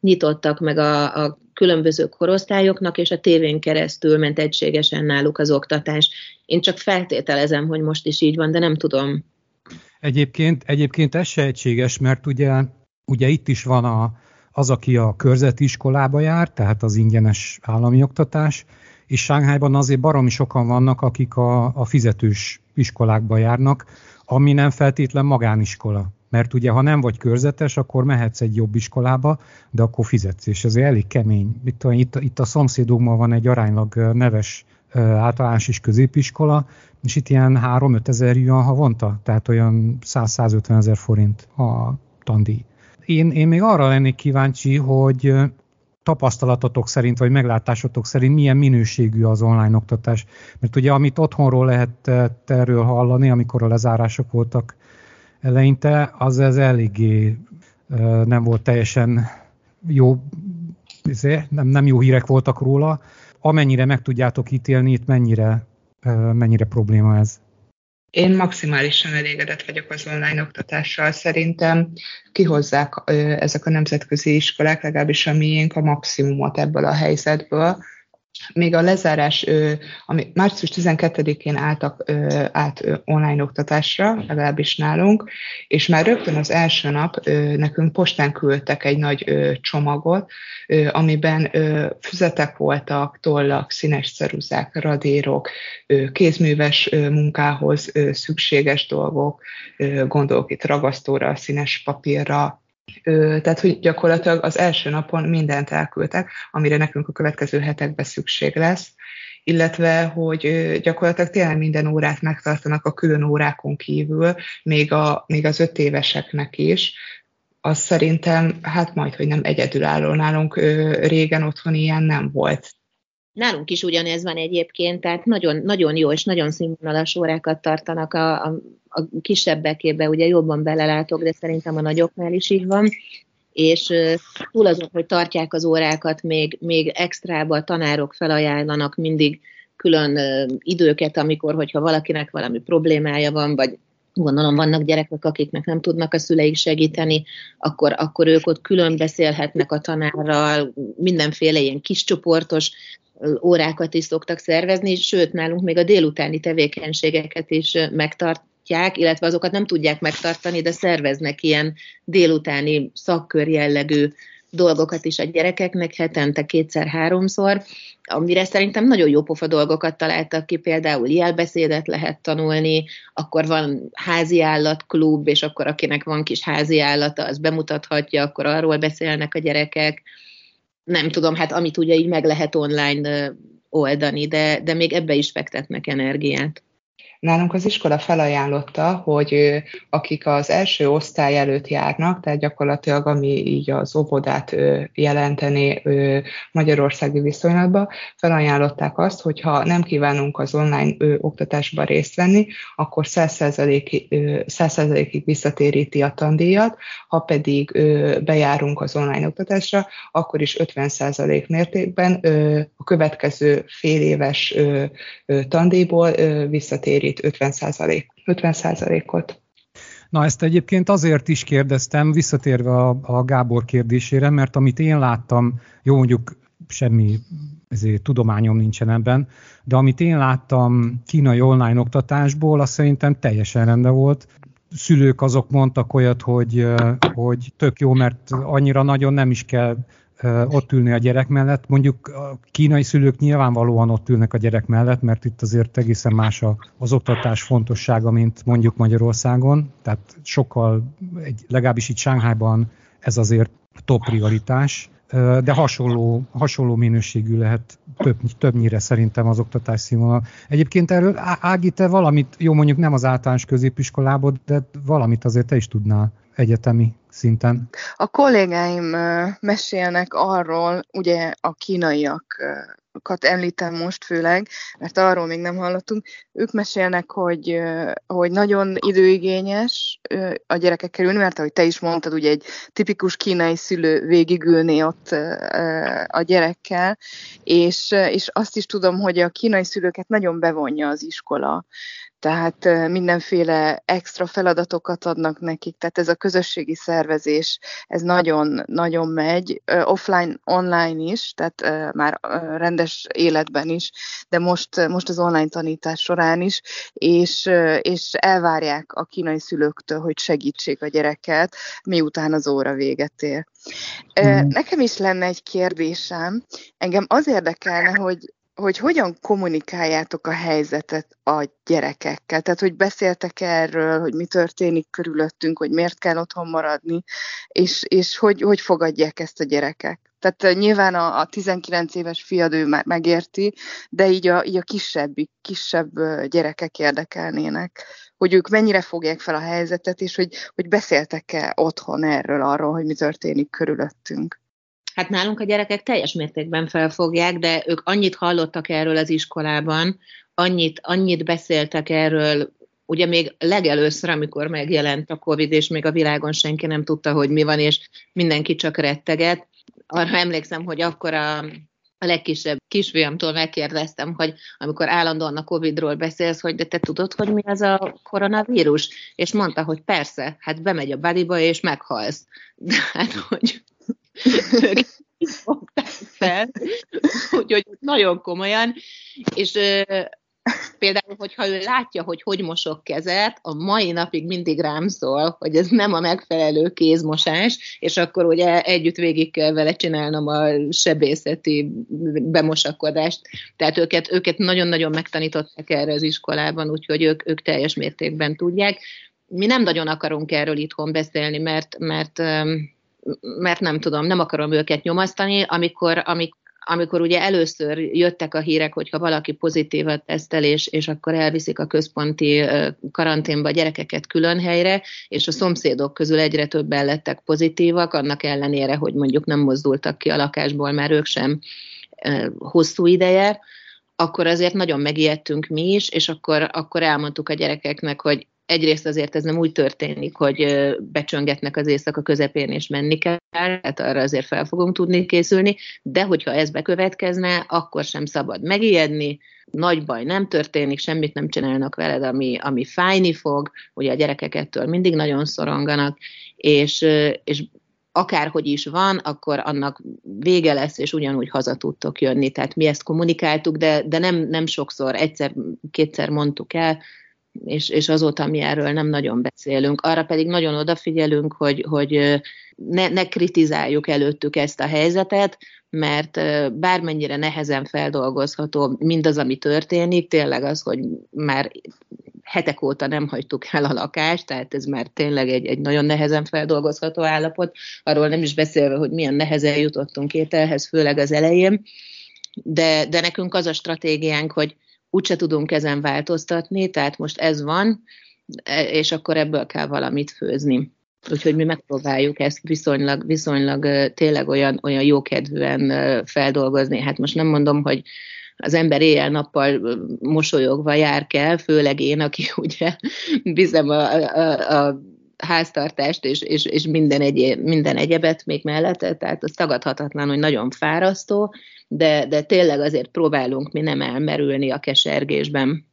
nyitottak meg a, a különböző korosztályoknak, és a tévén keresztül ment egységesen náluk az oktatás. Én csak feltételezem, hogy most is így van, de nem tudom. Egyébként, egyébként ez se egységes, mert ugye, ugye itt is van a, az, aki a körzeti iskolába jár, tehát az ingyenes állami oktatás, és Sánghájban azért baromi sokan vannak, akik a, a fizetős iskolákba járnak, ami nem feltétlen magániskola. Mert ugye, ha nem vagy körzetes, akkor mehetsz egy jobb iskolába, de akkor fizetsz, és ez elég kemény. Itt, itt, itt a szomszédunkban van egy aránylag neves általános és középiskola, és itt ilyen 3-5 ezer jön havonta, tehát olyan 100-150 ezer forint a tandíj én, én még arra lennék kíváncsi, hogy tapasztalatotok szerint, vagy meglátásotok szerint milyen minőségű az online oktatás. Mert ugye amit otthonról lehet erről hallani, amikor a lezárások voltak eleinte, az ez eléggé nem volt teljesen jó, izé, nem, nem jó hírek voltak róla. Amennyire meg tudjátok ítélni, itt mennyire, mennyire probléma ez? Én maximálisan elégedett vagyok az online oktatással. Szerintem kihozzák ezek a nemzetközi iskolák, legalábbis a miénk a maximumot ebből a helyzetből, még a lezárás, ami március 12-én álltak át online oktatásra, legalábbis nálunk, és már rögtön az első nap nekünk postán küldtek egy nagy csomagot, amiben füzetek voltak, tollak, színes ceruzák, radírok, kézműves munkához szükséges dolgok, gondolok itt ragasztóra, színes papírra, tehát, hogy gyakorlatilag az első napon mindent elküldtek, amire nekünk a következő hetekben szükség lesz, illetve, hogy gyakorlatilag tényleg minden órát megtartanak a külön órákon kívül, még, a, még az öt éveseknek is, az szerintem, hát majd, hogy nem egyedülálló nálunk régen otthon ilyen nem volt. Nálunk is ugyanez van egyébként, tehát nagyon, nagyon jó és nagyon színvonalas órákat tartanak a, a, a kisebbekébe, ugye jobban belelátok, de szerintem a nagyoknál is így van, és túl azon, hogy tartják az órákat, még, még extrába a tanárok felajánlanak mindig külön időket, amikor, hogyha valakinek valami problémája van, vagy gondolom vannak gyerekek, akiknek nem tudnak a szüleik segíteni, akkor, akkor ők ott külön beszélhetnek a tanárral, mindenféle ilyen kis csoportos órákat is szoktak szervezni, sőt, nálunk még a délutáni tevékenységeket is megtartják, illetve azokat nem tudják megtartani, de szerveznek ilyen délutáni szakkör jellegű dolgokat is a gyerekeknek, hetente kétszer-háromszor, amire szerintem nagyon jó pofa dolgokat találtak ki, például jelbeszédet lehet tanulni, akkor van házi állatklub, és akkor akinek van kis házi állata, az bemutathatja, akkor arról beszélnek a gyerekek. Nem tudom, hát amit ugye így meg lehet online oldani, de, de még ebbe is fektetnek energiát. Nálunk az iskola felajánlotta, hogy akik az első osztály előtt járnak, tehát gyakorlatilag ami így az óvodát jelenteni magyarországi viszonylatban, felajánlották azt, hogy ha nem kívánunk az online oktatásba részt venni, akkor 100%-ig visszatéríti a tandíjat, ha pedig bejárunk az online oktatásra, akkor is 50% mértékben a következő fél éves tandíjból segít 50%, 50%-ot. Na ezt egyébként azért is kérdeztem, visszatérve a, a Gábor kérdésére, mert amit én láttam, jó mondjuk semmi ezért tudományom nincsen ebben, de amit én láttam kínai online oktatásból, az szerintem teljesen rendben volt. Szülők azok mondtak olyat, hogy, hogy tök jó, mert annyira nagyon nem is kell ott ülni a gyerek mellett. Mondjuk a kínai szülők nyilvánvalóan ott ülnek a gyerek mellett, mert itt azért egészen más az oktatás fontossága, mint mondjuk Magyarországon. Tehát sokkal, egy, legalábbis itt Sánghájban ez azért top prioritás, de hasonló, hasonló minőségű lehet több, többnyire szerintem az oktatás színvonal. Egyébként erről Ági, te valamit, jó mondjuk nem az általános középiskolából, de valamit azért te is tudnál egyetemi szinten? A kollégáim mesélnek arról, ugye a kínaiak említem most főleg, mert arról még nem hallottunk, ők mesélnek, hogy, hogy nagyon időigényes a gyerekekkel ülni, mert ahogy te is mondtad, ugye egy tipikus kínai szülő végigülni ott a gyerekkel, és, és azt is tudom, hogy a kínai szülőket nagyon bevonja az iskola tehát mindenféle extra feladatokat adnak nekik, tehát ez a közösségi szervezés, ez nagyon-nagyon megy, offline, online is, tehát már rendes életben is, de most, most az online tanítás során is, és, és elvárják a kínai szülőktől, hogy segítsék a gyereket, miután az óra véget ér. Mm. Nekem is lenne egy kérdésem. Engem az érdekelne, hogy hogy hogyan kommunikáljátok a helyzetet a gyerekekkel. Tehát, hogy beszéltek erről, hogy mi történik körülöttünk, hogy miért kell otthon maradni, és, és hogy, hogy fogadják ezt a gyerekek. Tehát nyilván a, a 19 éves fiad ő már megérti, de így a, így a kisebb, kisebb gyerekek érdekelnének, hogy ők mennyire fogják fel a helyzetet, és hogy, hogy beszéltek-e otthon erről, arról, hogy mi történik körülöttünk. Hát nálunk a gyerekek teljes mértékben felfogják, de ők annyit hallottak erről az iskolában, annyit, annyit beszéltek erről, ugye még legelőször, amikor megjelent a Covid, és még a világon senki nem tudta, hogy mi van, és mindenki csak retteget. Arra emlékszem, hogy akkor a, a legkisebb kisfiamtól megkérdeztem, hogy amikor állandóan a Covid-ról beszélsz, hogy de te tudod, hogy mi az a koronavírus? És mondta, hogy persze, hát bemegy a badiba, és meghalsz. <laughs> De hát, hogy fogták fel, úgyhogy nagyon komolyan, és például, hogyha ő látja, hogy hogy mosok kezet, a mai napig mindig rám szól, hogy ez nem a megfelelő kézmosás, és akkor ugye együtt végig kell vele csinálnom a sebészeti bemosakodást. Tehát őket, őket nagyon-nagyon megtanították erre az iskolában, úgyhogy ők, ők teljes mértékben tudják. Mi nem nagyon akarunk erről itthon beszélni, mert, mert mert nem tudom, nem akarom őket nyomasztani, amikor, amikor amikor ugye először jöttek a hírek, hogyha valaki pozitívat tesztel, és, és akkor elviszik a központi karanténba a gyerekeket külön helyre, és a szomszédok közül egyre többen lettek pozitívak, annak ellenére, hogy mondjuk nem mozdultak ki a lakásból, mert ők sem hosszú ideje, akkor azért nagyon megijedtünk mi is, és akkor, akkor elmondtuk a gyerekeknek, hogy egyrészt azért ez nem úgy történik, hogy becsöngetnek az éjszaka közepén és menni kell, hát arra azért fel fogunk tudni készülni, de hogyha ez bekövetkezne, akkor sem szabad megijedni, nagy baj nem történik, semmit nem csinálnak veled, ami, ami fájni fog, ugye a gyerekek ettől mindig nagyon szoronganak, és, és akárhogy is van, akkor annak vége lesz, és ugyanúgy haza tudtok jönni. Tehát mi ezt kommunikáltuk, de, de nem, nem sokszor, egyszer, kétszer mondtuk el, és, és azóta mi erről nem nagyon beszélünk. Arra pedig nagyon odafigyelünk, hogy, hogy ne, ne kritizáljuk előttük ezt a helyzetet, mert bármennyire nehezen feldolgozható mindaz, ami történik, tényleg az, hogy már hetek óta nem hagytuk el a lakást, tehát ez már tényleg egy, egy nagyon nehezen feldolgozható állapot, arról nem is beszélve, hogy milyen nehezen jutottunk ételhez, főleg az elején, de, de nekünk az a stratégiánk, hogy úgyse tudunk ezen változtatni, tehát most ez van, e, és akkor ebből kell valamit főzni. Úgyhogy mi megpróbáljuk ezt viszonylag, viszonylag tényleg olyan, olyan jókedvűen feldolgozni. Hát most nem mondom, hogy az ember éjjel-nappal mosolyogva jár kell, főleg én, aki <laughs> ugye bizem a, a, a háztartást és, és, és minden, egy, minden egyebet még mellette, tehát az tagadhatatlan, hogy nagyon fárasztó, de, de tényleg azért próbálunk mi nem elmerülni a kesergésben.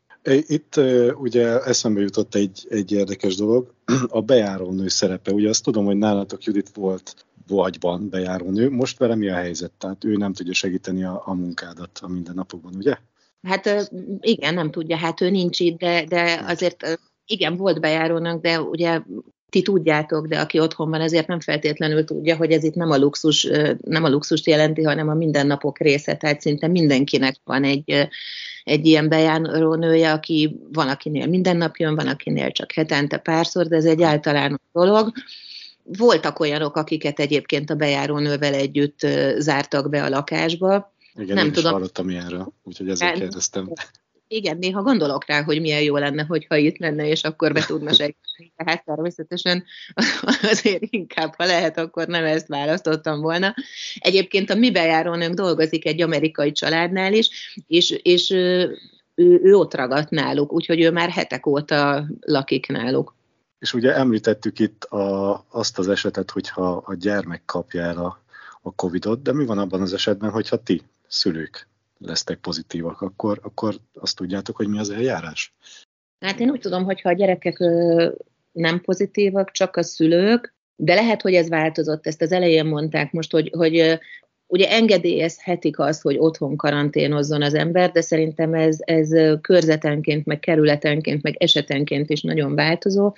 Itt ugye eszembe jutott egy, egy érdekes dolog, <clears throat> a bejárónő szerepe. Ugye azt tudom, hogy nálatok Judit volt vagyban bejárónő, most vele mi a helyzet? Tehát ő nem tudja segíteni a, a munkádat a mindennapokban, ugye? Hát igen, nem tudja, hát ő nincs itt, de, de azért igen, volt bejárónak, de ugye ti tudjátok, de aki otthon van, ezért nem feltétlenül tudja, hogy ez itt nem a luxus, nem a luxust jelenti, hanem a mindennapok része, tehát szinte mindenkinek van egy, egy ilyen bejáró nője, aki van, akinél minden nap jön, van, akinél csak hetente párszor, de ez egy általános dolog. Voltak olyanok, akiket egyébként a bejáró nővel együtt zártak be a lakásba. Igen, nem én tudom. is hallottam ilyenről, úgyhogy ezért kérdeztem igen, néha gondolok rá, hogy milyen jó lenne, hogyha itt lenne, és akkor be tudna segíteni. Tehát természetesen <laughs> azért inkább, ha lehet, akkor nem ezt választottam volna. Egyébként a mi bejárónőnk dolgozik egy amerikai családnál is, és, és ő, ő ott ragadt náluk, úgyhogy ő már hetek óta lakik náluk. És ugye említettük itt a, azt az esetet, hogyha a gyermek kapja el a, a Covid-ot, de mi van abban az esetben, hogyha ti, szülők, lesztek pozitívak, akkor, akkor azt tudjátok, hogy mi az eljárás? Hát én úgy tudom, hogy ha a gyerekek nem pozitívak, csak a szülők, de lehet, hogy ez változott, ezt az elején mondták most, hogy, hogy ugye engedélyezhetik azt, hogy otthon karanténozzon az ember, de szerintem ez, ez körzetenként, meg kerületenként, meg esetenként is nagyon változó.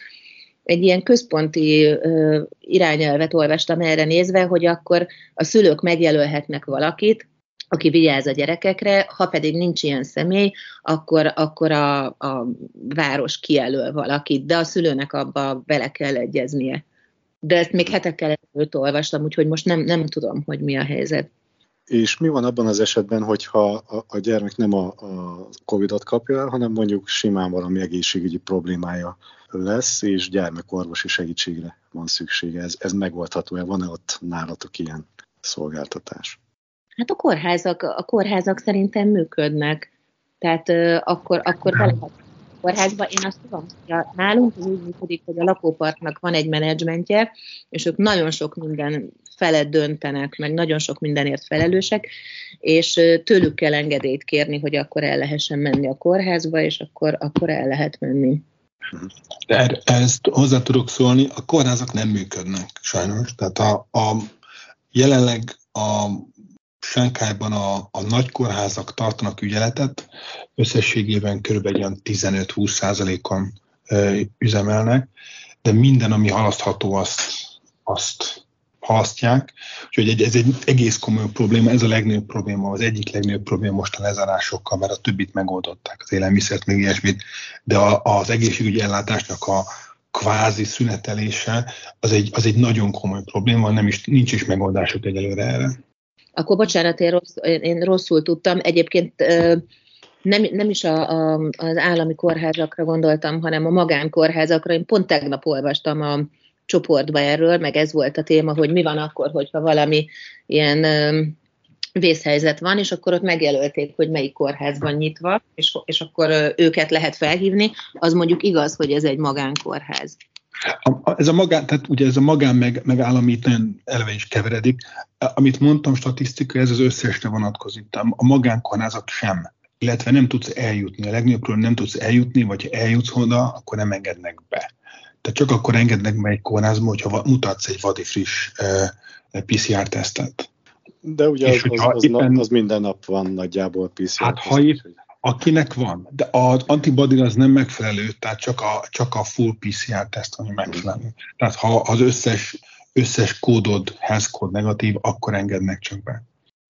Egy ilyen központi uh, irányelvet olvastam erre nézve, hogy akkor a szülők megjelölhetnek valakit, aki vigyáz a gyerekekre, ha pedig nincs ilyen személy, akkor, akkor a, a város kijelöl valakit, de a szülőnek abba bele kell egyeznie. De ezt még hetekkel ezelőtt olvastam, úgyhogy most nem, nem tudom, hogy mi a helyzet. És mi van abban az esetben, hogyha a, a gyermek nem a, a Covid-ot kapja el, hanem mondjuk simán valami egészségügyi problémája lesz, és gyermekorvosi segítségre van szüksége. Ez, ez megoldható-e? Van-e ott nálatok ilyen szolgáltatás? Hát a kórházak, a kórházak szerintem működnek. Tehát uh, akkor, akkor be lehet kórházba. Én azt tudom, hogy a, nálunk úgy működik, hogy a lakóparknak van egy menedzsmentje, és ők nagyon sok minden felett döntenek, meg nagyon sok mindenért felelősek, és tőlük kell engedélyt kérni, hogy akkor el lehessen menni a kórházba, és akkor, akkor el lehet menni. De ezt hozzá tudok szólni, a kórházak nem működnek sajnos. Tehát a, a jelenleg a Sánkhájban a, a nagy kórházak tartanak ügyeletet, összességében kb. 15-20 százalékon üzemelnek, de minden, ami halasztható, azt, azt halasztják. Úgyhogy ez egy egész komoly probléma, ez a legnagyobb probléma, az egyik legnagyobb probléma most a lezárásokkal, mert a többit megoldották, az élelmiszert, még ilyesmit, de a, az egészségügyi ellátásnak a kvázi szünetelése, az egy, az egy nagyon komoly probléma, nem is, nincs is megoldásuk egyelőre erre. Akkor bocsánat, én, rossz, én rosszul tudtam. Egyébként nem, nem is a, a, az állami kórházakra gondoltam, hanem a magánkórházakra. Én pont tegnap olvastam a csoportba erről, meg ez volt a téma, hogy mi van akkor, hogyha valami ilyen vészhelyzet van, és akkor ott megjelölték, hogy melyik kórház van nyitva, és, és akkor őket lehet felhívni, az mondjuk igaz, hogy ez egy magánkórház. A, a, ez a magán, tehát ugye ez a magán meg, meg állami itt nagyon eleve is keveredik. Amit mondtam, statisztika, ez az összesre vonatkozik. A magánkórházak sem illetve nem tudsz eljutni. A legnagyobb nem tudsz eljutni, vagy ha eljutsz oda, akkor nem engednek be. Tehát csak akkor engednek be egy kórházba, hogyha mutatsz egy vadi friss uh, PCR-tesztet. De ugye és az, az, éppen, az minden nap van nagyjából PCR. Hát ha épp, akinek van, de az antibody az nem megfelelő, tehát csak a, csak a full PCR-teszt, ami megfelelő. Tehát ha az összes, összes kódod, health code negatív, akkor engednek csak be.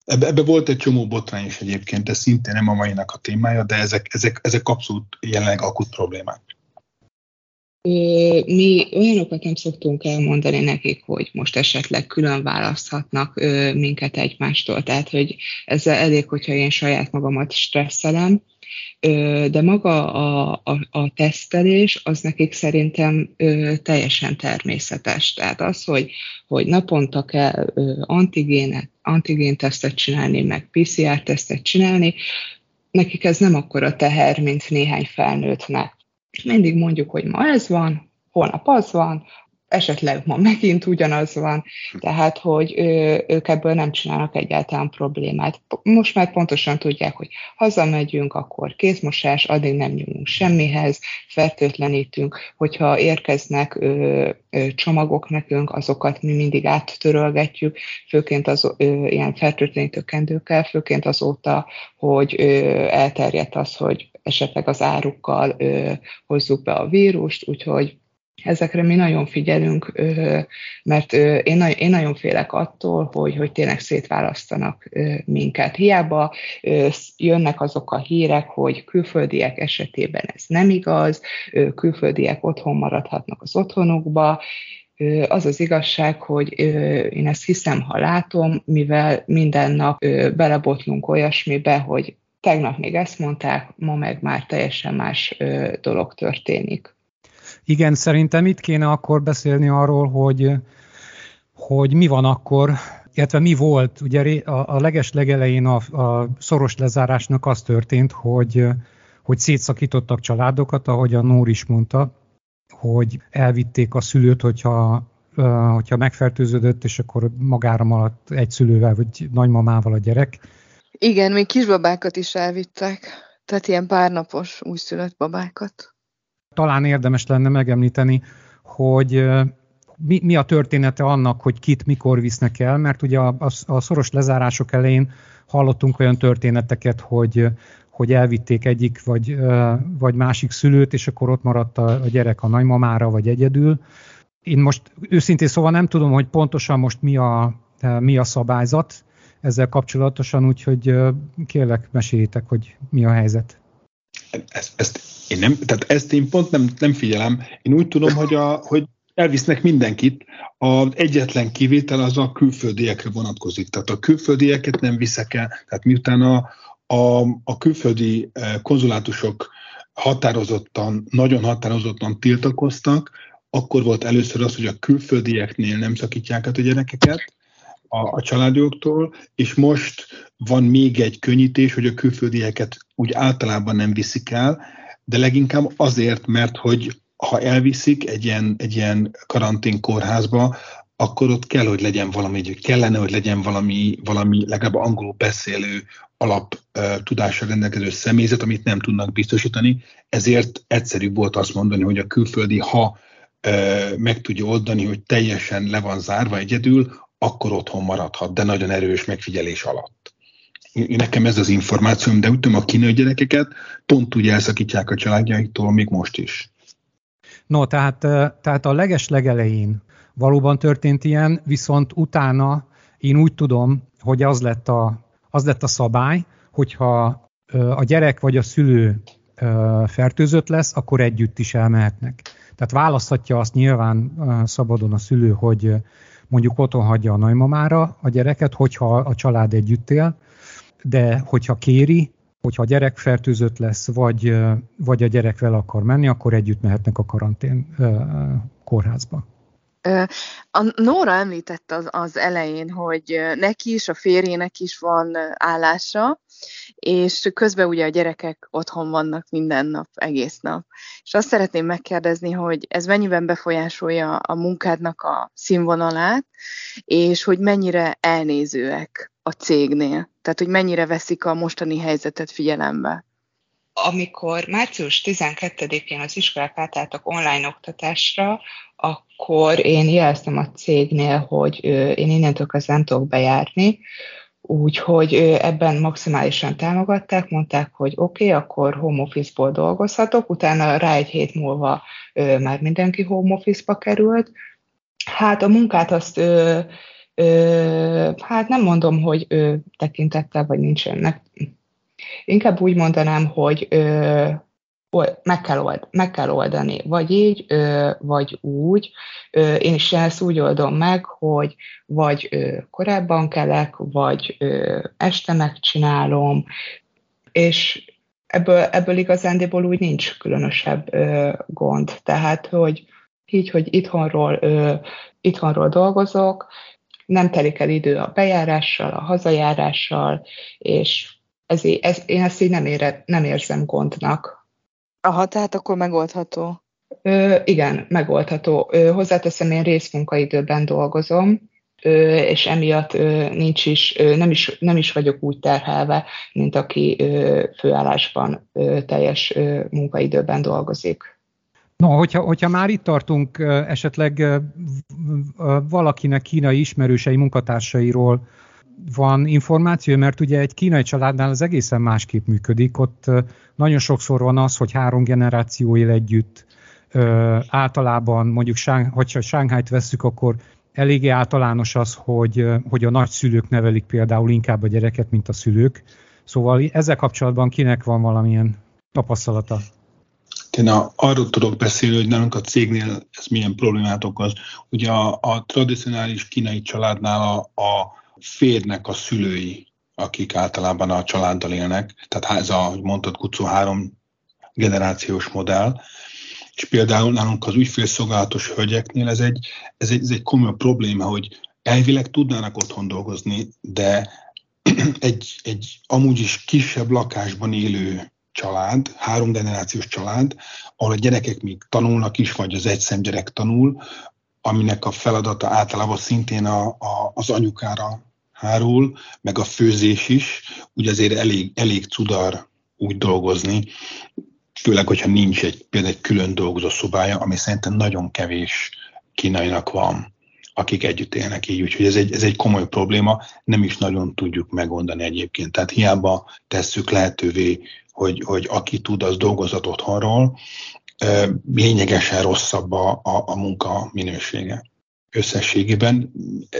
Ebbe, ebbe volt egy csomó botrány is egyébként, ez szintén nem a mainak a témája, de ezek, ezek, ezek abszolút jelenleg akut problémák. Mi olyanokat nem szoktunk elmondani nekik, hogy most esetleg külön választhatnak minket egymástól. Tehát, hogy ezzel elég, hogyha én saját magamat stresszelem, de maga a, a, a tesztelés az nekik szerintem teljesen természetes. Tehát az, hogy, hogy naponta kell antigénet, antigén tesztet csinálni, meg PCR-tesztet csinálni, nekik ez nem akkora teher, mint néhány felnőttnek. Mindig mondjuk, hogy ma ez van, holnap az van, esetleg ma megint ugyanaz van, tehát hogy ők ebből nem csinálnak egyáltalán problémát. Most már pontosan tudják, hogy hazamegyünk, akkor kézmosás, addig nem nyúlunk semmihez, fertőtlenítünk, hogyha érkeznek ö, ö, csomagok nekünk, azokat mi mindig áttörölgetjük, főként az ö, ilyen fertőtlenítő kendőkkel, főként azóta, hogy ö, elterjedt az, hogy esetleg az árukkal ö, hozzuk be a vírust, úgyhogy Ezekre mi nagyon figyelünk, mert én, én nagyon félek attól, hogy, hogy tényleg szétválasztanak minket. Hiába jönnek azok a hírek, hogy külföldiek esetében ez nem igaz, külföldiek otthon maradhatnak az otthonukba, az az igazság, hogy én ezt hiszem, ha látom, mivel minden nap belebotlunk olyasmibe, hogy tegnap még ezt mondták, ma meg már teljesen más dolog történik. Igen, szerintem itt kéne akkor beszélni arról, hogy, hogy mi van akkor, illetve mi volt. Ugye a, a leges legelején a, a szoros lezárásnak az történt, hogy, hogy szétszakítottak családokat, ahogy a Nór is mondta, hogy elvitték a szülőt, hogyha, hogyha megfertőződött, és akkor magára maradt egy szülővel, vagy nagymamával a gyerek. Igen, még kisbabákat is elvittek, tehát ilyen párnapos újszülött babákat talán érdemes lenne megemlíteni, hogy mi, mi a története annak, hogy kit mikor visznek el, mert ugye a, a, a szoros lezárások elején hallottunk olyan történeteket, hogy, hogy elvitték egyik vagy, vagy másik szülőt, és akkor ott maradt a, a gyerek a nagymamára, vagy egyedül. Én most őszintén szóval nem tudom, hogy pontosan most mi a, mi a szabályzat ezzel kapcsolatosan, úgyhogy kérlek, meséljétek, hogy mi a helyzet. Ezt, ezt én nem, tehát ezt én pont nem, nem figyelem. Én úgy tudom, hogy, a, hogy elvisznek mindenkit. Az egyetlen kivétel az a külföldiekre vonatkozik. Tehát a külföldieket nem viszek el. Tehát miután a, a, a külföldi eh, konzulátusok határozottan, nagyon határozottan tiltakoztak, akkor volt először az, hogy a külföldieknél nem szakítják át a gyerekeket a, a családjogoktól, és most van még egy könnyítés, hogy a külföldieket úgy általában nem viszik el, de leginkább azért, mert hogy ha elviszik egy ilyen, egy ilyen karantén kórházba, akkor ott kell, hogy legyen valami, hogy kellene, hogy legyen valami, valami legalább angolul beszélő alap tudásra rendelkező személyzet, amit nem tudnak biztosítani. Ezért egyszerűbb volt azt mondani, hogy a külföldi, ha uh, meg tudja oldani, hogy teljesen le van zárva egyedül, akkor otthon maradhat, de nagyon erős megfigyelés alatt nekem ez az információm, de úgy tudom, a kínai gyerekeket pont úgy elszakítják a családjaiktól, még most is. No, tehát, tehát a leges legelején valóban történt ilyen, viszont utána én úgy tudom, hogy az lett a, az lett a szabály, hogyha a gyerek vagy a szülő fertőzött lesz, akkor együtt is elmehetnek. Tehát választhatja azt nyilván szabadon a szülő, hogy mondjuk otthon hagyja a nagymamára a gyereket, hogyha a család együtt él, de hogyha kéri, hogyha a gyerek fertőzött lesz, vagy, vagy a gyerek vele akar menni, akkor együtt mehetnek a karantén kórházba. A Nóra említette az, az elején, hogy neki is, a férjének is van állása, és közben ugye a gyerekek otthon vannak minden nap, egész nap. És azt szeretném megkérdezni, hogy ez mennyiben befolyásolja a munkádnak a színvonalát, és hogy mennyire elnézőek a cégnél, tehát hogy mennyire veszik a mostani helyzetet figyelembe amikor március 12-én az iskolák átálltak online oktatásra, akkor én jeleztem a cégnél, hogy én innentől kezdve nem tudok bejárni, úgyhogy ebben maximálisan támogatták, mondták, hogy oké, okay, akkor home office-ból dolgozhatok, utána rá egy hét múlva már mindenki home office-ba került. Hát a munkát azt ö, hát nem mondom, hogy ö, tekintettel, vagy nincsenek Inkább úgy mondanám, hogy ö, meg kell, old, meg kell oldani, vagy így, ö, vagy úgy. Ö, én is ezt úgy oldom meg, hogy vagy ö, korábban kelek, vagy ö, este megcsinálom, és ebből, ebből igazándiból úgy nincs különösebb ö, gond. Tehát, hogy így, hogy itthonról, ö, itthonról dolgozok, nem telik el idő a bejárással, a hazajárással, és ez, ez, én ezt így nem, ére, nem érzem gondnak. Aha, tehát akkor megoldható. Ö, igen, megoldható. Ö, hozzáteszem, én részmunkaidőben dolgozom, ö, és emiatt ö, nincs is, ö, nem, is, nem is vagyok úgy terhelve, mint aki ö, főállásban ö, teljes ö, munkaidőben dolgozik. No, hogyha, hogyha már itt tartunk, esetleg valakinek kínai ismerősei munkatársairól van információ, mert ugye egy kínai családnál az egészen másképp működik. Ott nagyon sokszor van az, hogy három generáció él együtt. Általában mondjuk, hogyha Sánghájt vesszük, akkor eléggé általános az, hogy, hogy a nagyszülők nevelik például inkább a gyereket, mint a szülők. Szóval ezzel kapcsolatban kinek van valamilyen tapasztalata? Én a, arról tudok beszélni, hogy nálunk a cégnél ez milyen problémát okoz. Ugye a, a tradicionális kínai családnál a, a férnek a szülői, akik általában a családdal élnek, tehát ez a, mondtad, Kucó három generációs modell, és például nálunk az ügyfélszolgálatos hölgyeknél ez egy, ez egy, ez egy komoly probléma, hogy elvileg tudnának otthon dolgozni, de <clears throat> egy, egy amúgy is kisebb lakásban élő család, három generációs család, ahol a gyerekek még tanulnak is, vagy az egyszem gyerek tanul, aminek a feladata általában szintén a, a, az anyukára hárul, meg a főzés is, úgy azért elég, elég cudar úgy dolgozni, főleg, hogyha nincs egy, például egy külön dolgozó szobája, ami szerintem nagyon kevés kínainak van, akik együtt élnek így, úgyhogy ez egy, ez egy komoly probléma, nem is nagyon tudjuk megoldani egyébként. Tehát hiába tesszük lehetővé, hogy, hogy aki tud, az dolgozat otthonról, lényegesen rosszabb a, a, a munka minősége összességében.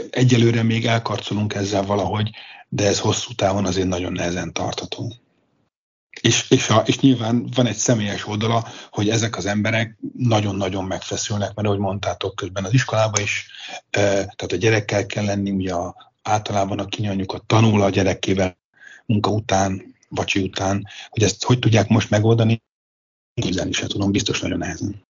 Egyelőre még elkarcolunk ezzel valahogy, de ez hosszú távon azért nagyon nehezen tartható. És, és, a, és nyilván van egy személyes oldala, hogy ezek az emberek nagyon-nagyon megfeszülnek, mert ahogy mondtátok közben az iskolában is, tehát a gyerekkel kell lenni, ugye a, általában a kinyanyukat tanul a gyerekével munka után, vacsi után, hogy ezt hogy tudják most megoldani, képzelni sem tudom, biztos nagyon nehezen.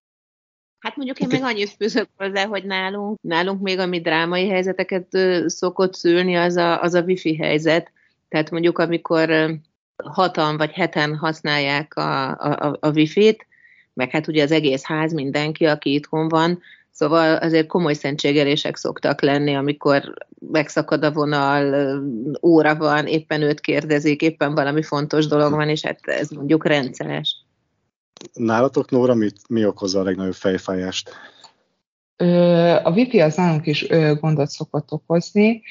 Hát mondjuk én meg annyit fűzök hozzá, hogy nálunk, nálunk még ami drámai helyzeteket szokott szülni, az a, az a wifi helyzet. Tehát mondjuk amikor hatan vagy heten használják a, a, a wifi-t, meg hát ugye az egész ház, mindenki, aki itthon van, Szóval azért komoly szentségelések szoktak lenni, amikor megszakad a vonal, óra van, éppen őt kérdezik, éppen valami fontos dolog van, és hát ez mondjuk rendszeres. Nálatok, Nóra, mi, mi okozza a legnagyobb fejfájást? A wifi az nálunk is gondot szokott okozni.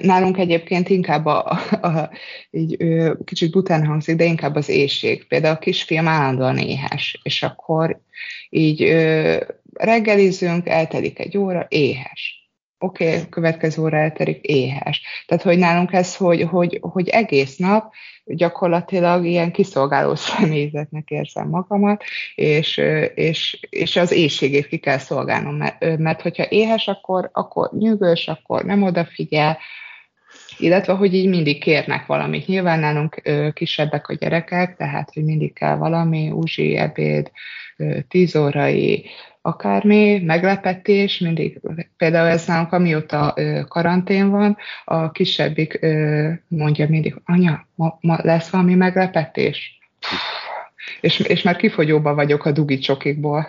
Nálunk egyébként inkább a, a így kicsit bután hangzik, de inkább az éjség. Például a kisfiam állandóan éhes, és akkor így reggelizünk, eltelik egy óra, éhes oké, okay, következő óra elterik éhes. Tehát, hogy nálunk ez, hogy, hogy, hogy egész nap gyakorlatilag ilyen kiszolgáló <laughs> személyzetnek érzem magamat, és, és, és az éjségét ki kell szolgálnom, mert, mert hogyha éhes, akkor, akkor nyűgös, akkor nem odafigyel, illetve hogy így mindig kérnek valamit. Nyilván nálunk kisebbek a gyerekek, tehát hogy mindig kell valami, uzsi, ebéd, tíz órai, akármi, meglepetés, mindig, például ez nálunk, amióta karantén van, a kisebbik mondja mindig, anya, ma, ma lesz valami meglepetés? És, és már kifogyóba vagyok a dugi csokikból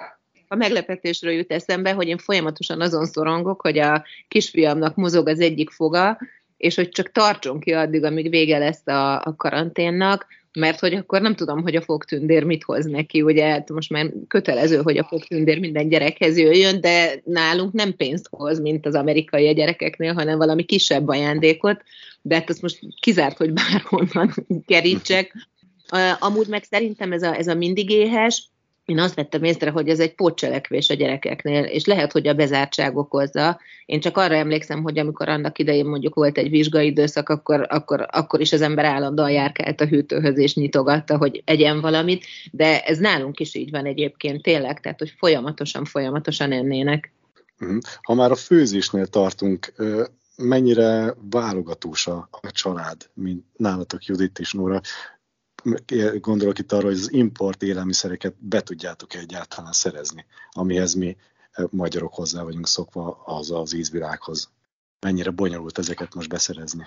a meglepetésről jut eszembe, hogy én folyamatosan azon szorongok, hogy a kisfiamnak mozog az egyik foga, és hogy csak tartson ki addig, amíg vége lesz a, a karanténnak, mert hogy akkor nem tudom, hogy a fogtündér mit hoz neki, ugye hát most már kötelező, hogy a fogtündér minden gyerekhez jöjjön, de nálunk nem pénzt hoz, mint az amerikai a gyerekeknél, hanem valami kisebb ajándékot, de hát azt most kizárt, hogy bárhonnan <laughs> kerítsek. <laughs> Amúgy meg szerintem ez a, ez a mindig éhes, én azt vettem észre, hogy ez egy pótcselekvés a gyerekeknél, és lehet, hogy a bezártság okozza. Én csak arra emlékszem, hogy amikor annak idején mondjuk volt egy vizsgai időszak, akkor, akkor, akkor is az ember állandóan járkált a hűtőhöz, és nyitogatta, hogy egyen valamit, de ez nálunk is így van egyébként tényleg, tehát hogy folyamatosan, folyamatosan ennének. Mhm. Ha már a főzésnél tartunk, mennyire válogatós a, a család, mint nálatok Judit és Nóra gondolok itt arra, hogy az import élelmiszereket be tudjátok egyáltalán szerezni, amihez mi eh, magyarok hozzá vagyunk szokva az az ízvilághoz. Mennyire bonyolult ezeket most beszerezni?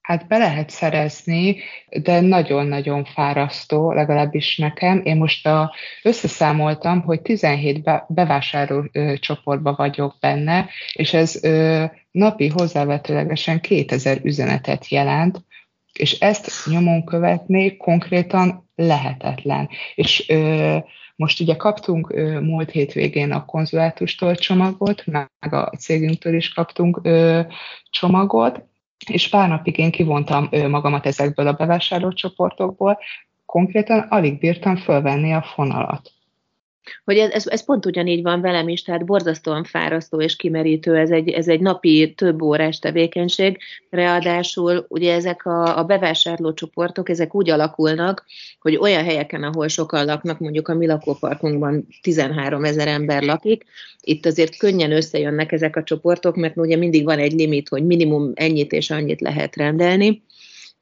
Hát be lehet szerezni, de nagyon-nagyon fárasztó, legalábbis nekem. Én most a, összeszámoltam, hogy 17 be, bevásárló ö, vagyok benne, és ez ö, napi hozzávetőlegesen 2000 üzenetet jelent, és ezt nyomon követni konkrétan lehetetlen. És ö, most ugye kaptunk ö, múlt hétvégén a konzulátustól csomagot, meg a cégünktől is kaptunk ö, csomagot, és pár napig én kivontam ö, magamat ezekből a bevásárlócsoportokból, konkrétan alig bírtam fölvenni a fonalat hogy ez, ez, ez pont ugyanígy van velem is, tehát borzasztóan fárasztó és kimerítő, ez egy, ez egy napi több órás tevékenység, ráadásul ugye ezek a, a bevásárlócsoportok, ezek úgy alakulnak, hogy olyan helyeken, ahol sokan laknak, mondjuk a mi lakóparkunkban 13 ezer ember lakik, itt azért könnyen összejönnek ezek a csoportok, mert ugye mindig van egy limit, hogy minimum ennyit és annyit lehet rendelni,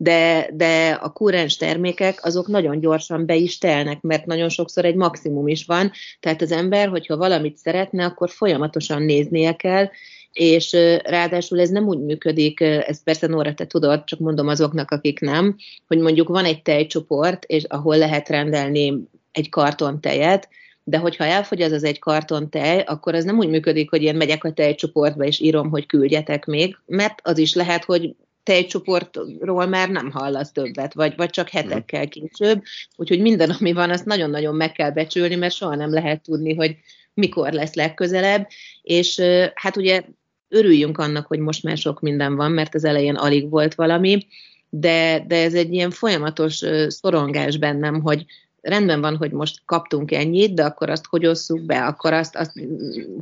de, de a kurrens termékek azok nagyon gyorsan be is telnek, mert nagyon sokszor egy maximum is van, tehát az ember, hogyha valamit szeretne, akkor folyamatosan néznie kell, és ráadásul ez nem úgy működik, ezt persze Nóra, te tudod, csak mondom azoknak, akik nem, hogy mondjuk van egy tejcsoport, és ahol lehet rendelni egy karton tejet, de hogyha elfogy az az egy karton tej, akkor az nem úgy működik, hogy én megyek a tejcsoportba és írom, hogy küldjetek még, mert az is lehet, hogy tejcsoportról már nem hallasz többet, vagy, vagy csak hetekkel később. Úgyhogy minden, ami van, azt nagyon-nagyon meg kell becsülni, mert soha nem lehet tudni, hogy mikor lesz legközelebb. És hát ugye örüljünk annak, hogy most már sok minden van, mert az elején alig volt valami, de, de ez egy ilyen folyamatos szorongás bennem, hogy rendben van, hogy most kaptunk ennyit, de akkor azt hogy osszuk be, akkor azt, azt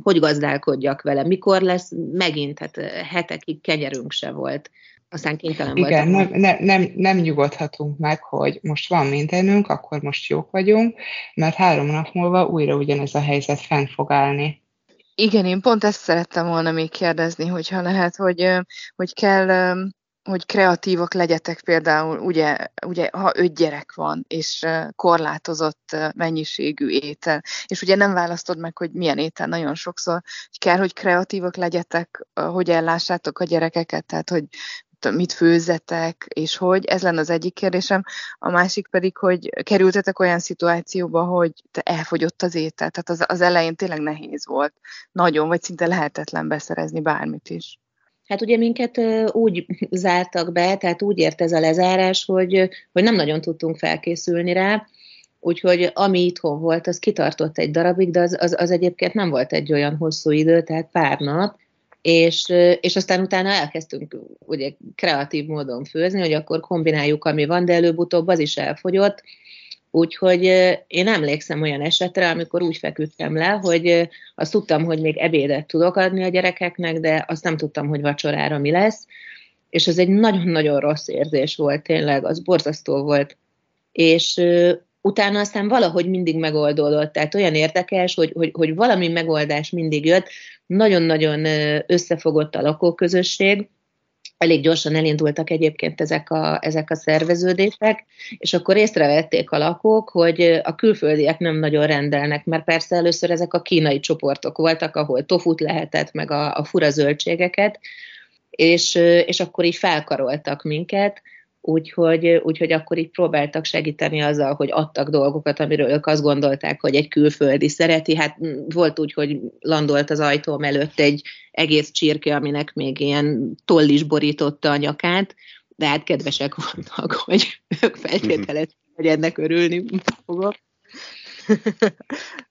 hogy gazdálkodjak vele, mikor lesz megint, hát hetekig kenyerünk se volt aztán kénytelen Igen, nem, nem, nem, nem nyugodhatunk meg, hogy most van mindenünk, akkor most jók vagyunk, mert három nap múlva újra ugyanez a helyzet fenn fog állni. Igen, én pont ezt szerettem volna még kérdezni, hogyha lehet, hogy, hogy kell hogy kreatívak legyetek például, ugye, ugye, ha öt gyerek van, és korlátozott mennyiségű étel, és ugye nem választod meg, hogy milyen étel nagyon sokszor, hogy kell, hogy kreatívak legyetek, hogy ellássátok a gyerekeket, tehát hogy mit főzzetek, és hogy, ez lenne az egyik kérdésem. A másik pedig, hogy kerültetek olyan szituációba, hogy te elfogyott az étel, tehát az, az elején tényleg nehéz volt. Nagyon, vagy szinte lehetetlen beszerezni bármit is. Hát ugye minket úgy <laughs> zártak be, tehát úgy ért ez a lezárás, hogy, hogy nem nagyon tudtunk felkészülni rá, úgyhogy ami itthon volt, az kitartott egy darabig, de az, az, az egyébként nem volt egy olyan hosszú idő, tehát pár nap, és, és aztán utána elkezdtünk ugye kreatív módon főzni, hogy akkor kombináljuk, ami van, de előbb-utóbb az is elfogyott, Úgyhogy én emlékszem olyan esetre, amikor úgy feküdtem le, hogy azt tudtam, hogy még ebédet tudok adni a gyerekeknek, de azt nem tudtam, hogy vacsorára mi lesz. És ez egy nagyon-nagyon rossz érzés volt tényleg, az borzasztó volt. És utána aztán valahogy mindig megoldódott. Tehát olyan érdekes, hogy, hogy, hogy valami megoldás mindig jött. Nagyon-nagyon összefogott a lakóközösség, elég gyorsan elindultak egyébként ezek a, ezek a szerveződések, és akkor észrevették a lakók, hogy a külföldiek nem nagyon rendelnek, mert persze először ezek a kínai csoportok voltak, ahol tofut lehetett, meg a, a fura zöldségeket, és, és akkor így felkaroltak minket, úgyhogy, úgyhogy akkor így próbáltak segíteni azzal, hogy adtak dolgokat, amiről ők azt gondolták, hogy egy külföldi szereti. Hát volt úgy, hogy landolt az ajtóm előtt egy egész csirke, aminek még ilyen toll is borította a nyakát, de hát kedvesek voltak, <laughs> hogy ők feltételezték, hogy ennek örülni fogok. <laughs>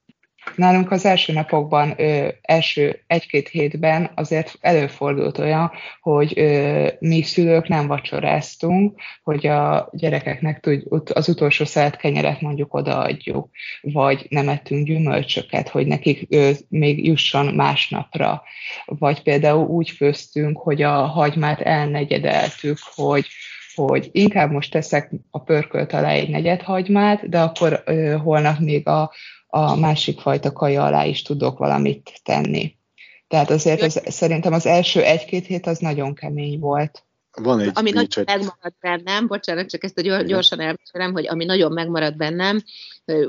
Nálunk az első napokban, ö, első egy-két hétben azért előfordult olyan, hogy ö, mi szülők nem vacsoráztunk, hogy a gyerekeknek tud, az utolsó szelet kenyeret mondjuk odaadjuk, vagy nem ettünk gyümölcsöket, hogy nekik ö, még jusson másnapra. Vagy például úgy főztünk, hogy a hagymát elnegyedeltük, hogy hogy inkább most teszek a pörkölt alá egy negyed hagymát, de akkor ö, holnap még a, a másik fajta kaja alá is tudok valamit tenni. Tehát azért az, szerintem az első egy-két hét az nagyon kemény volt. Van egy ami nagyon megmaradt bennem, bocsánat, csak ezt a gyorsan elmesélem, hogy ami nagyon megmaradt bennem,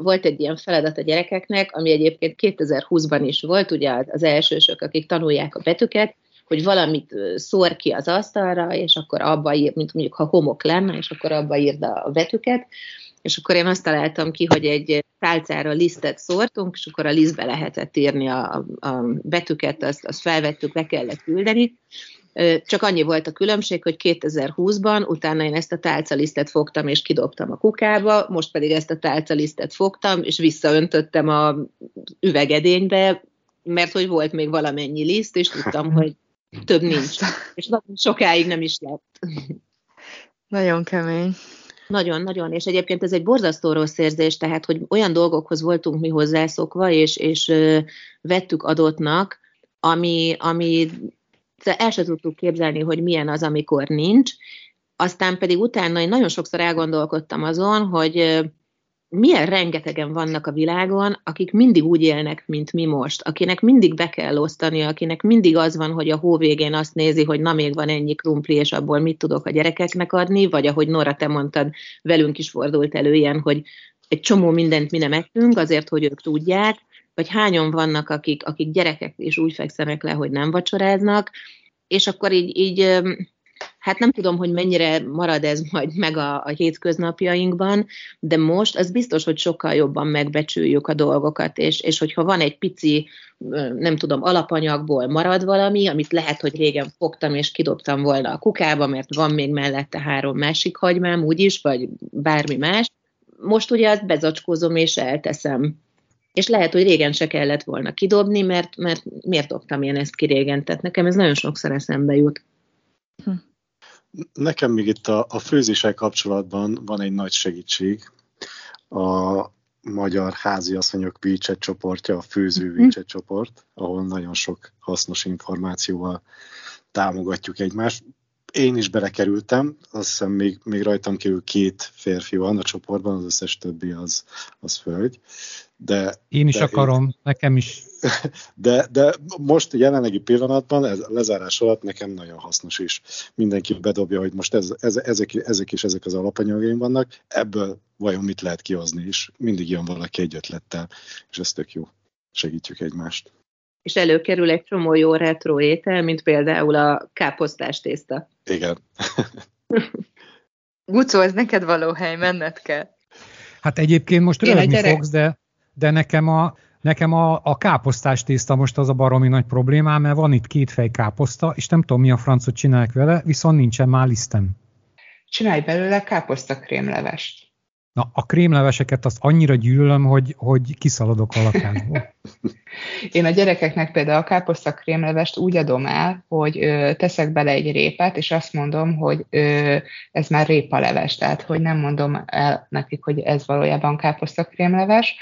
volt egy ilyen feladat a gyerekeknek, ami egyébként 2020-ban is volt, ugye az elsősök, akik tanulják a betűket, hogy valamit szór ki az asztalra, és akkor abba ír, mint mondjuk ha homok lenne, és akkor abba írd a betűket, és akkor én azt találtam ki, hogy egy tálcára lisztet szórtunk, és akkor a lisztbe lehetett írni a, a betűket, azt, azt felvettük, le kellett küldeni. Csak annyi volt a különbség, hogy 2020-ban utána én ezt a tálcalisztet fogtam és kidobtam a kukába, most pedig ezt a tálcalisztet fogtam, és visszaöntöttem a üvegedénybe, mert hogy volt még valamennyi liszt, és tudtam, hogy több nincs. <laughs> És nagyon sokáig nem is lett. Nagyon kemény. Nagyon-nagyon, és egyébként ez egy borzasztó rossz érzés, tehát, hogy olyan dolgokhoz voltunk mi hozzászokva, és, és vettük adottnak, ami, ami el sem tudtuk képzelni, hogy milyen az, amikor nincs. Aztán pedig utána én nagyon sokszor elgondolkodtam azon, hogy milyen rengetegen vannak a világon, akik mindig úgy élnek, mint mi most, akinek mindig be kell osztani, akinek mindig az van, hogy a hó végén azt nézi, hogy na még van ennyi krumpli, és abból mit tudok a gyerekeknek adni, vagy ahogy Nora, te mondtad, velünk is fordult elő ilyen, hogy egy csomó mindent mi nem ettünk, azért, hogy ők tudják, vagy hányan vannak, akik, akik gyerekek és úgy fekszenek le, hogy nem vacsoráznak, és akkor így, így hát nem tudom, hogy mennyire marad ez majd meg a, a hétköznapjainkban, de most az biztos, hogy sokkal jobban megbecsüljük a dolgokat, és, és hogyha van egy pici, nem tudom, alapanyagból marad valami, amit lehet, hogy régen fogtam és kidobtam volna a kukába, mert van még mellette három másik hagymám, úgyis, vagy bármi más, most ugye azt bezacskózom és elteszem. És lehet, hogy régen se kellett volna kidobni, mert, mert miért dobtam én ezt ki régen? Tehát nekem ez nagyon sokszor eszembe jut. Hm. Nekem még itt a, a főzéssel kapcsolatban van egy nagy segítség. A magyar háziasszonyok WeChat csoportja, a főző mhm. WeChat csoport, ahol nagyon sok hasznos információval támogatjuk egymást. Én is belekerültem, azt hiszem még, még rajtam kívül két férfi van a csoportban, az összes többi az, az föld. De, Én is de akarom, én, nekem is. <laughs> De, de most jelenlegi pillanatban, ez lezárás alatt nekem nagyon hasznos is. Mindenki bedobja, hogy most ez, ez, ezek, ezek is ezek az alapanyagaim vannak, ebből vajon mit lehet kihozni, és mindig jön valaki egy ötlettel, és ez tök jó. Segítjük egymást. És előkerül egy csomó jó retro étel, mint például a káposztás tészta. Igen. <laughs> Gucó, ez neked való hely, menned kell. Hát egyébként most röhögni fogsz, de de nekem a, nekem a, a káposztás tészta most az a baromi nagy problémám, mert van itt két fej káposzta, és nem tudom mi a francot csinálják vele, viszont nincsen már lisztem. Csinálj belőle káposzta krémlevest. Na, a krémleveseket azt annyira gyűlölöm, hogy, hogy kiszaladok a lakásból. Én a gyerekeknek például a káposzta krémlevest úgy adom el, hogy ö, teszek bele egy répát, és azt mondom, hogy ö, ez már répaleves, tehát hogy nem mondom el nekik, hogy ez valójában káposzta krémleves,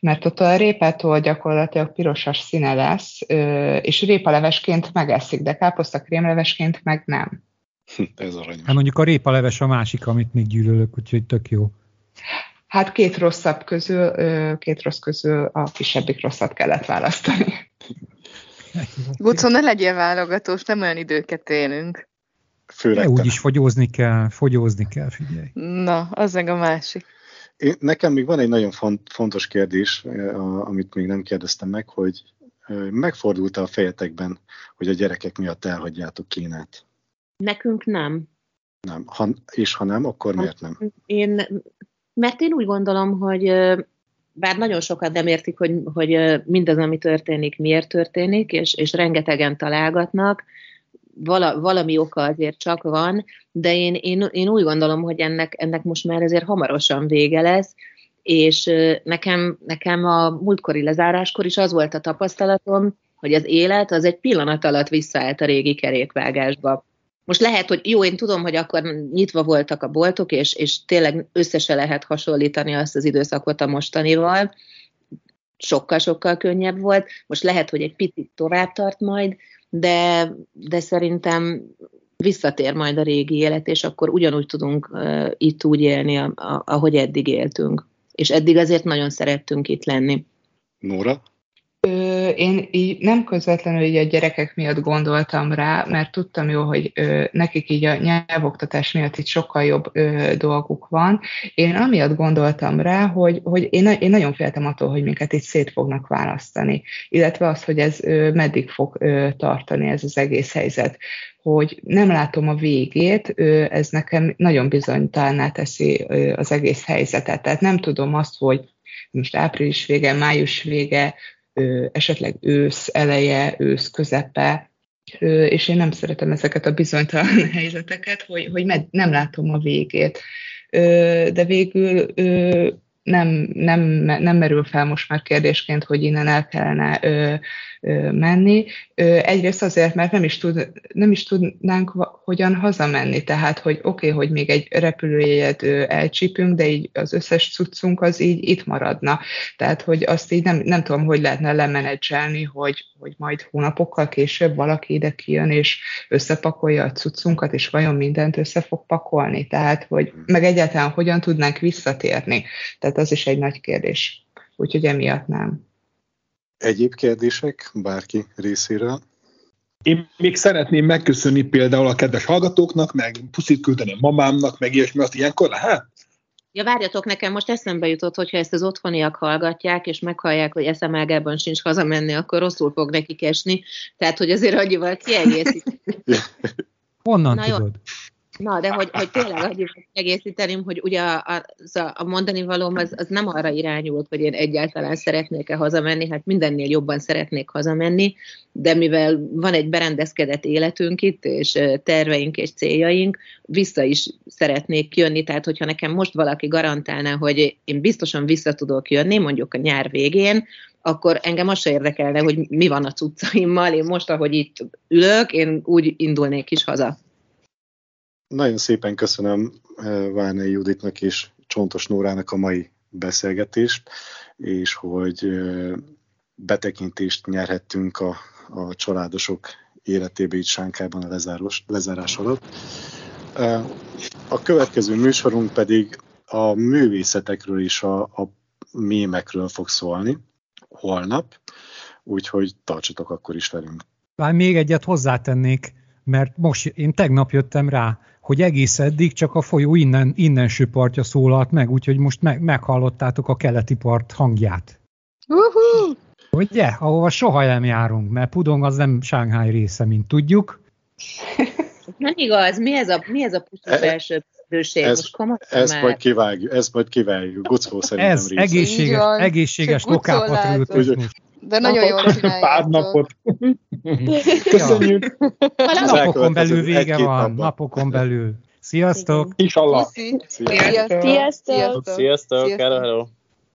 mert ott a répától gyakorlatilag pirosas színe lesz, ö, és répalevesként megeszik, de káposzta krémlevesként meg nem. Ez aranyos. Hát mondjuk a répaleves a másik, amit még gyűlölök, úgyhogy tök jó. Hát két rosszabb közül, két rossz közül a kisebbik rosszat kellett választani. Gucó, ne legyél válogatós, nem olyan időket élünk. Főleg úgy is fogyózni kell, fogyózni kell, figyelj. Na, az meg a másik. Én, nekem még van egy nagyon font, fontos kérdés, amit még nem kérdeztem meg, hogy megfordult a fejetekben, hogy a gyerekek miatt elhagyjátok Kínát? Nekünk nem. Nem. Ha, és ha nem, akkor miért nem? Én, mert én úgy gondolom, hogy bár nagyon sokat nem értik, hogy, hogy mindaz, ami történik, miért történik, és, és rengetegen találgatnak, vala, valami oka azért csak van, de én, én, én úgy gondolom, hogy ennek, ennek most már azért hamarosan vége lesz, és nekem, nekem a múltkori lezáráskor is az volt a tapasztalatom, hogy az élet az egy pillanat alatt visszaállt a régi kerékvágásba. Most lehet, hogy jó, én tudom, hogy akkor nyitva voltak a boltok, és, és tényleg össze lehet hasonlítani azt az időszakot a mostanival, sokkal-sokkal könnyebb volt. Most lehet, hogy egy picit tovább tart majd, de, de szerintem visszatér majd a régi élet, és akkor ugyanúgy tudunk uh, itt úgy élni, a, a, ahogy eddig éltünk. És eddig azért nagyon szerettünk itt lenni. Nóra? Ö, én így nem közvetlenül így a gyerekek miatt gondoltam rá, mert tudtam jó, hogy ö, nekik így a nyelvoktatás miatt itt sokkal jobb ö, dolguk van. Én amiatt gondoltam rá, hogy, hogy én, én nagyon féltem attól, hogy minket itt szét fognak választani, illetve az, hogy ez ö, meddig fog ö, tartani ez az egész helyzet hogy nem látom a végét, ez nekem nagyon bizonytalanná teszi az egész helyzetet. Tehát nem tudom azt, hogy most április vége, május vége, esetleg ősz eleje, ősz közepe, és én nem szeretem ezeket a bizonytalan <laughs> helyzeteket, hogy, hogy nem látom a végét. De végül nem, nem, nem merül fel most már kérdésként, hogy innen el kellene menni. Egyrészt azért, mert nem is, tud, nem is tudnánk hogyan hazamenni, tehát, hogy oké, okay, hogy még egy repülőjegyet elcsípünk, de így az összes cuccunk az így itt maradna. Tehát, hogy azt így nem, nem tudom, hogy lehetne lemenedzselni, hogy, hogy majd hónapokkal később valaki ide kijön, és összepakolja a cuccunkat, és vajon mindent össze fog pakolni. Tehát, hogy meg egyáltalán hogyan tudnánk visszatérni. Tehát az is egy nagy kérdés. Úgyhogy emiatt nem. Egyéb kérdések bárki részéről? Én még szeretném megköszönni például a kedves hallgatóknak, meg puszit küldeni mamámnak, meg ilyesmi, azt ilyenkor lehet? Ja, várjatok, nekem most eszembe jutott, hogyha ezt az otthoniak hallgatják, és meghallják, hogy eszemágában sincs hazamenni, akkor rosszul fog nekik esni. Tehát, hogy azért annyival kiegészít. Honnan Na, tudod? Jó. Na, de hogy, hogy tényleg annyit egészíteném, hogy ugye a, a, a mondani valóm az, az nem arra irányult, hogy én egyáltalán szeretnék-e hazamenni, hát mindennél jobban szeretnék hazamenni, de mivel van egy berendezkedett életünk itt, és terveink és céljaink, vissza is szeretnék jönni, tehát hogyha nekem most valaki garantálná, hogy én biztosan vissza tudok jönni, mondjuk a nyár végén, akkor engem az se érdekelne, hogy mi van a cuccaimmal, én most, ahogy itt ülök, én úgy indulnék is haza. Nagyon szépen köszönöm eh, Várnai Juditnak és Csontos Nórának a mai beszélgetést, és hogy eh, betekintést nyerhettünk a, a családosok életébe itt Sánkában a lezárós, lezárás alatt. Eh, a következő műsorunk pedig a művészetekről és a, a mémekről fog szólni holnap, úgyhogy tartsatok akkor is velünk. Már még egyet hozzátennék, mert most én tegnap jöttem rá, hogy egész eddig csak a folyó innen, innenső partja szólalt meg, úgyhogy most meg, meghallottátok a keleti part hangját. Uh-huh. Ugye? Ahova soha nem járunk, mert Pudong az nem Shanghai része, mint tudjuk. Nem igaz, mi ez a, mi ez a pusztus e, belső bőség? Ez, ezt majd kivágjuk, ezt majd kivágjuk. Gucó szerintem Ez része. egészséges, egészséges lokálpatriotizmus. De nagyon jól csináljátok. Pár napot. <laughs> Köszönjük. Napokon belül vége van, napokon belül. Sziasztok! Inshallah. Sziasztok! Sziasztok! Sziasztok! Hello, hello!